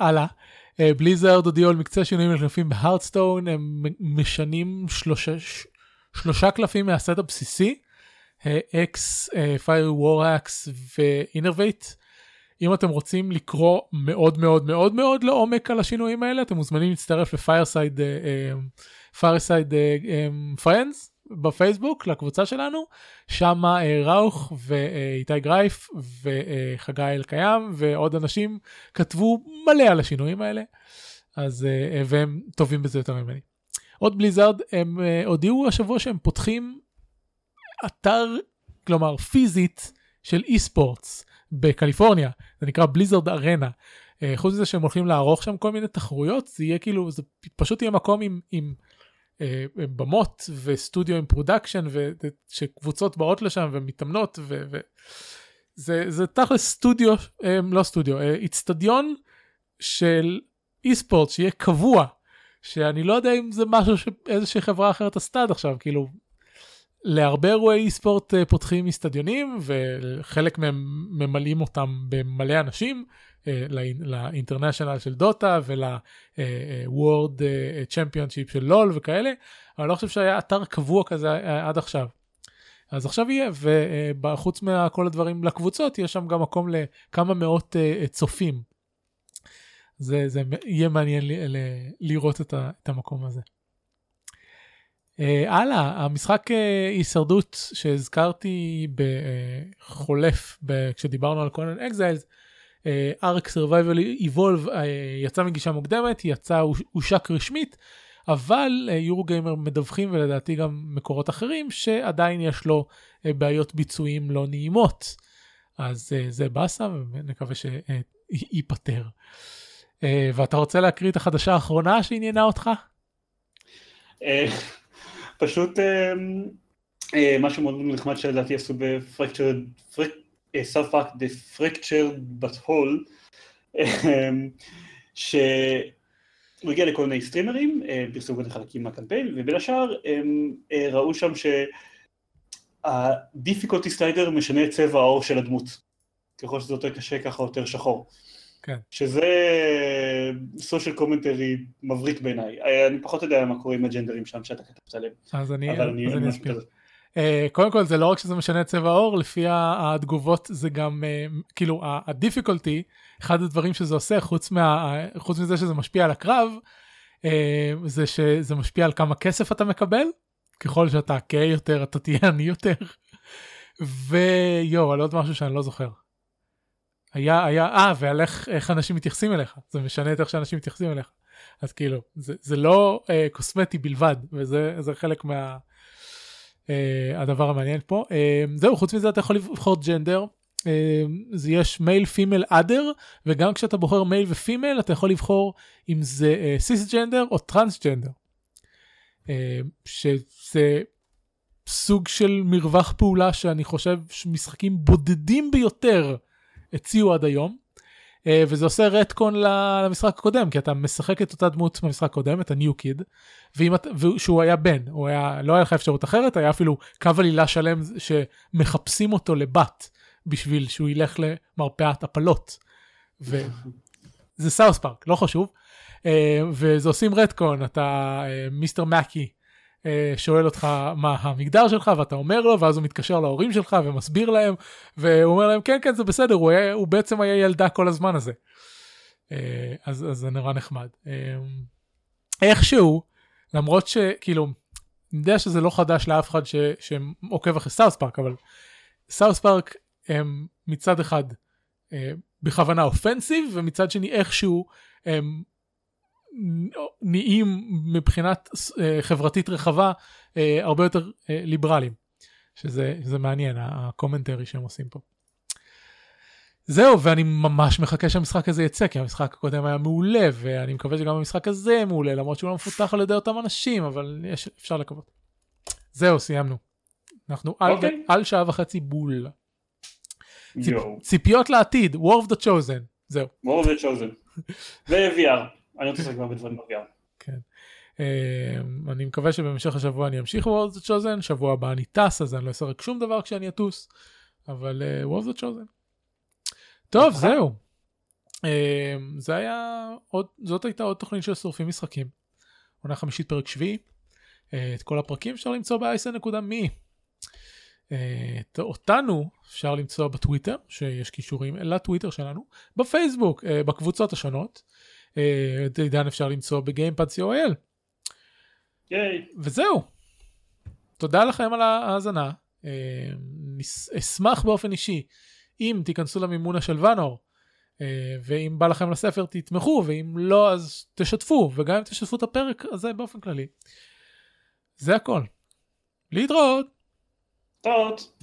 הלאה. אה, Blizzard הודיעו על מקצה שינויים לקלפים ב Hearthstone, הם משנים שלושה, שלושה קלפים מהסט הבסיסי, Hex, Fiery War Axe ו Innervate. אם אתם רוצים לקרוא מאוד מאוד מאוד מאוד לעומק על השינויים האלה, אתם מוזמנים להצטרף ל Fireside Fireside Friends בפייסבוק לקבוצה שלנו, שם ראוך ואיתי גרייף וחגי אלקיים ועוד אנשים כתבו מלא על השינויים האלה, אז, אה, והם טובים בזה יותר ממני. עוד בליזרד, הם אה, הודיעו השבוע שהם פותחים אתר, כלומר פיזית, של אי ספורטס בקליפורניה, זה נקרא בליזרד ארנה. חוץ מזה שהם הולכים לערוך שם כל מיני תחרויות, זה יהיה כאילו, זה פשוט יהיה מקום עם, עם אה, במות וסטודיו עם production, ושקבוצות באות לשם ומתאמנות, ו... ו... זה, זה תכלס סטודיו, אה, לא סטודיו, אה, איצטדיון של e-sport שיהיה קבוע, שאני לא יודע אם זה משהו שאיזושהי חברה אחרת עשתה עד עכשיו, כאילו להרבה אירועי e-sport אה, פותחים איצטדיונים וחלק מהם ממלאים אותם במלא אנשים אה, לאינ- ל International של Dota ול World Championship של LoL וכאלה, אבל לא חושב שהיה אתר קבוע כזה אה, עד עכשיו. אז עכשיו יהיה, וחוץ מכל הדברים לקבוצות, יש שם גם מקום לכמה מאות אה, צופים. זה, זה יהיה מעניין לראות את המקום הזה. אה, הלאה, המשחק אה, הישרדות שהזכרתי בחולף ב- כשדיברנו על Conan Exiles, ARK Survival Evolved יצא מגישה מוקדמת, יצא, הוש- הושק רשמית, אבל אה, Eurogamer מדווחים ולדעתי גם מקורות אחרים שעדיין יש לו אה, בעיות ביצועים לא נעימות. אז אה, זה באסה ונקווה שייפתר. אה, ואתה רוצה להקריא את החדשה האחרונה שעניינה אותך? פשוט אה, אה, משהו מאוד נחמד שלדעתי עשו Fractured But Whole, שהוא הגיע לכל מיני סטרימרים, אה, פרסמו גם חלקים מהקמפיין, ובין השאר הם אה, ראו שם שה difficulty slider משנה את צבע העור של הדמות. ככל שזה יותר קשה ככה יותר שחור. כן. שזה social commentary מבריק בעיניי. אני פחות יודע מה קורה עם הג'נדרים שם שאתה כתבת עליהם. אז אני, אבל אני אז אני משהו אסביר. Uh, קודם כל זה לא רק שזה משנה את צבע העור, לפי התגובות זה גם, uh, כאילו הדיפיקולטי, אחד הדברים שזה עושה, חוץ, מה, חוץ מזה שזה משפיע על הקרב, uh, זה שזה משפיע על כמה כסף אתה מקבל, ככל שאתה כהה יותר אתה תהיה עני יותר, ויואו, על עוד משהו שאני לא זוכר. היה, היה, אה, ועל איך, איך אנשים מתייחסים אליך, זה משנה את איך שאנשים מתייחסים אליך. אז כאילו, זה, זה לא uh, קוסמטי בלבד, וזה זה חלק מה... אה, הדבר המעניין פה. אה, זהו, חוץ מזה אתה יכול לבחור gender. אה, זה יש male female other וגם כשאתה בוחר male ו female אתה יכול לבחור אם זה סיס ג'נדר או transgender. אה, שזה סוג של מרווח פעולה שאני חושב שמשחקים בודדים ביותר הציעו עד היום. אה, וזה עושה retcon למשחק הקודם כי אתה משחק את אותה דמות במשחק הקודם את ה New Kid שהוא היה בן הוא היה לא היה לך אפשרות אחרת היה אפילו קו עלילה שלם שמחפשים אותו לבת בשביל שהוא ילך למרפאת הפלות. וזה סאוס פארק לא חשוב uh, וזה עושים רטקון אתה uh, מיסטר מקי שואל אותך מה המגדר שלך ואתה אומר לו ואז הוא מתקשר להורים שלך ומסביר להם והוא אומר להם כן כן זה בסדר הוא, היה, הוא בעצם היה ילדה כל הזמן הזה. Uh, אז, אז זה נורא נחמד. אה, איכשהו למרות שכאילו אני יודע שזה לא חדש לאף אחד ש, שעוקב אחרי South Park אבל South Park הם מצד אחד אה, בכוונה offensive ומצד שני איכשהו הם נהיים מבחינת אה, חברתית רחבה אה, הרבה יותר אה, ליברליים. שזה זה מעניין ה commentary שהם עושים פה. זהו ואני ממש מחכה שהמשחק הזה יצא כי המשחק הקודם היה מעולה ואני מקווה שגם המשחק הזה יהיה מעולה למרות שהוא לא מפותח על ידי אותם אנשים אבל יש, אפשר לקוות. זהו סיימנו. אנחנו על, אוקיי. על שעה וחצי בול. ציפ. ציפיות לעתיד War of the Chosen זהו. War of the Chosen. ו-VR. אני רוצה לשחק הרבה דברים ב-VR. כן. Um, אני מקווה שבמשך השבוע אני אמשיך the Chosen, שבוע הבא אני טס אז אני לא אשחק שום דבר כשאני אטוס, אבל of the Chosen. טוב בהצלחה. זהו. Um, זה היה עוד, זאת הייתה עוד תוכנית של שורפים משחקים. עונה חמישית פרק שביעי. Uh, את כל הפרקים אפשר למצוא ב-isn.me. את- אותנו אפשר למצוא בטוויטר, שיש קישורים לטוויטר שלנו, בפייסבוק, בקבוצות השונות. Uh, את עידן אפשר למצוא בגיימפד co.il. ייי. וזהו. תודה לכם על ההאזנה. אה, אשמח באופן אישי אם תיכנסו למימונה של ואנור, אה, ואם בא לכם לספר תתמכו, ואם לא אז תשתפו, וגם אם תשתפו את הפרק הזה באופן כללי. זה הכל. להתראות. טעות.